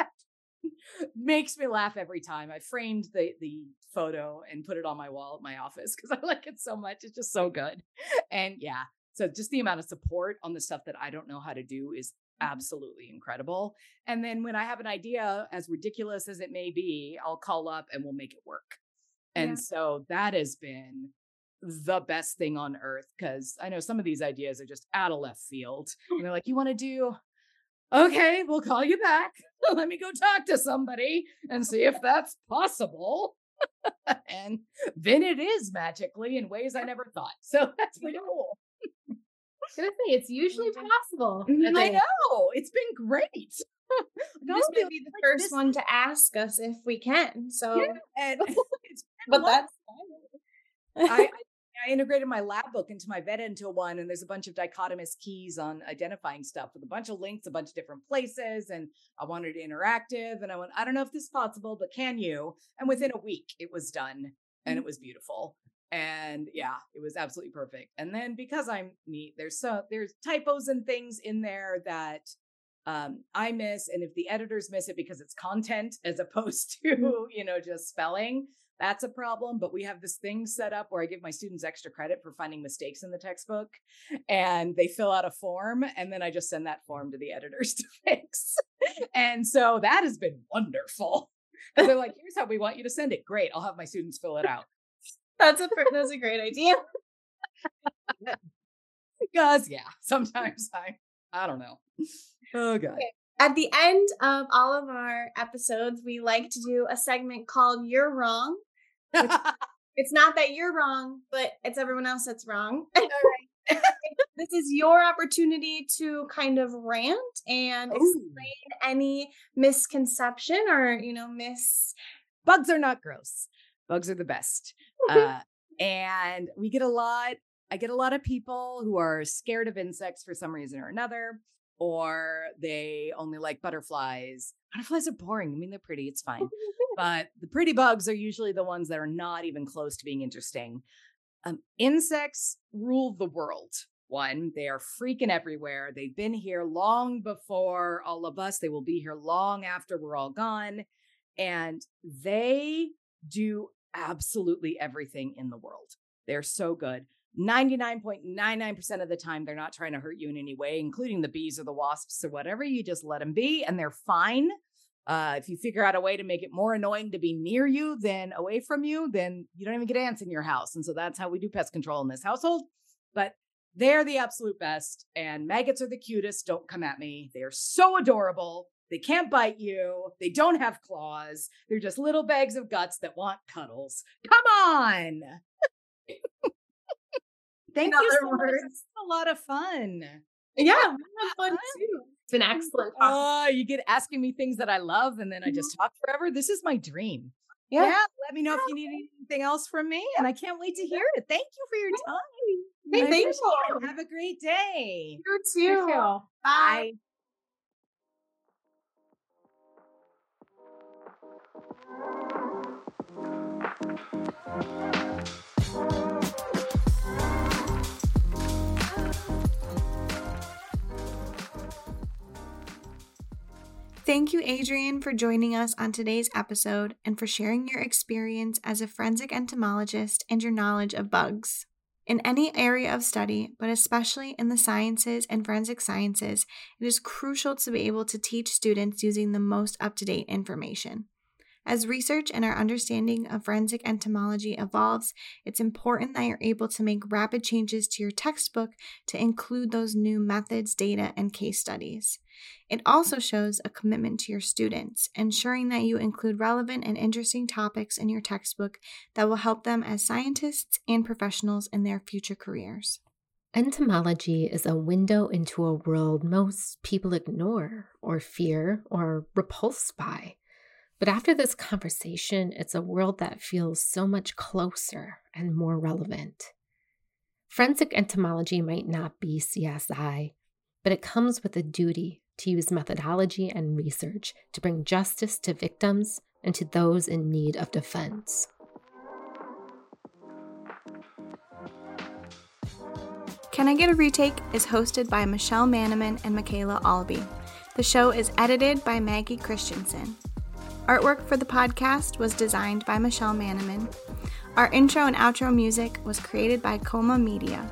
makes me laugh every time. I framed the the photo and put it on my wall at my office because I like it so much. It's just so good, and yeah. So just the amount of support on the stuff that I don't know how to do is mm-hmm. absolutely incredible. And then when I have an idea, as ridiculous as it may be, I'll call up and we'll make it work. And Yeah. so that has been the best thing on earth because I know some of these ideas are just out of left field. And they're like, you want to do, okay, we'll call you back. Let me go talk to somebody and see if that's possible. and then it is magically in ways I never thought. So that's pretty cool. I was gonna say it's usually mm-hmm. possible. I know. It's been great. This may be the like first this- one to ask us if we can. So, Yeah, and but that's I, I I integrated my lab book into my vet ento one, and there's a bunch of dichotomous keys on identifying stuff with a bunch of links, a bunch of different places, and I wanted it interactive. And I went, I don't know if this is possible, but can you? And within a week, it was done, and it was beautiful. And yeah, it was absolutely perfect. And then because I'm neat, there's so there's typos and things in there that um, I miss, and if the editors miss it because it's content as opposed to you know just spelling, that's a problem. But we have this thing set up where I give my students extra credit for finding mistakes in the textbook, and they fill out a form, and then I just send that form to the editors to fix. and so that has been wonderful. 'Cause they're like, "Here's how we want you to send it." Great, I'll have my students fill it out. that's a that's a great idea. Because yeah, sometimes I I don't know. Oh god. Okay. At the end of all of our episodes, we like to do a segment called "You're Wrong." It's not that you're wrong, but it's everyone else that's wrong. this is your opportunity to kind of rant and Ooh. explain any misconception or you know miss bugs are not gross. Bugs are the best. Uh, and we get a lot, I get a lot of people who are scared of insects for some reason or another, or they only like butterflies. Butterflies are boring. I mean, they're pretty, it's fine. but the pretty bugs are usually the ones that are not even close to being interesting. Um, insects rule the world. One, they are freaking everywhere. They've been here long before all of us. They will be here long after we're all gone. And they do absolutely everything in the world. They're so good. 99.99% of the time, they're not trying to hurt you in any way, including the bees or the wasps or whatever. You just let them be and they're fine. Uh, if you figure out a way to make it more annoying to be near you than away from you, then you don't even get ants in your house. And so that's how we do pest control in this household. But they're the absolute best. And maggots are the cutest. Don't come at me. They are so adorable. They can't bite you. They don't have claws. They're just little bags of guts that want cuddles. Come on. Thank you other so much. words. This is a lot of fun. Yeah, we had fun too. It's been excellent. talking. Oh, you get asking me things that I love and then I mm-hmm. just talk forever. This is my dream. Yeah. Let me know if you need anything else from me. And I can't wait to hear it. Thank you for your time. Hey, I thank you. Have a great day. You too. Bye. Bye. Thank you, Adrienne, for joining us on today's episode and for sharing your experience as a forensic entomologist and your knowledge of bugs. In any area of study, but especially in the sciences and forensic sciences, it is crucial to be able to teach students using the most up to date information. As research and our understanding of forensic entomology evolves, it's important that you're able to make rapid changes to your textbook to include those new methods, data, and case studies. It also shows a commitment to your students, ensuring that you include relevant and interesting topics in your textbook that will help them as scientists and professionals in their future careers. Entomology is a window into a world most people ignore or fear or repulse by. But after this conversation, it's a world that feels so much closer and more relevant. Forensic entomology might not be CSI, but it comes with a duty to use methodology and research to bring justice to victims and to those in need of defense. Can I Get a Retake is hosted by Michelle Manaman and Macayla Albee. The show is edited by Maggie Christensen. Artwork for the podcast was designed by Michelle Manaman. Our intro and outro music was created by Coma Media.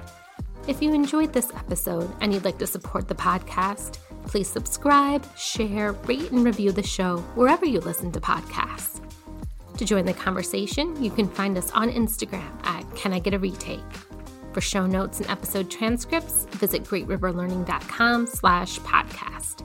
If you enjoyed this episode and you'd like to support the podcast, please subscribe, share, rate, and review the show wherever you listen to podcasts. To join the conversation, you can find us on Instagram at Can I Get a Retake. For show notes and episode transcripts, visit greatriverlearning.com slash podcast.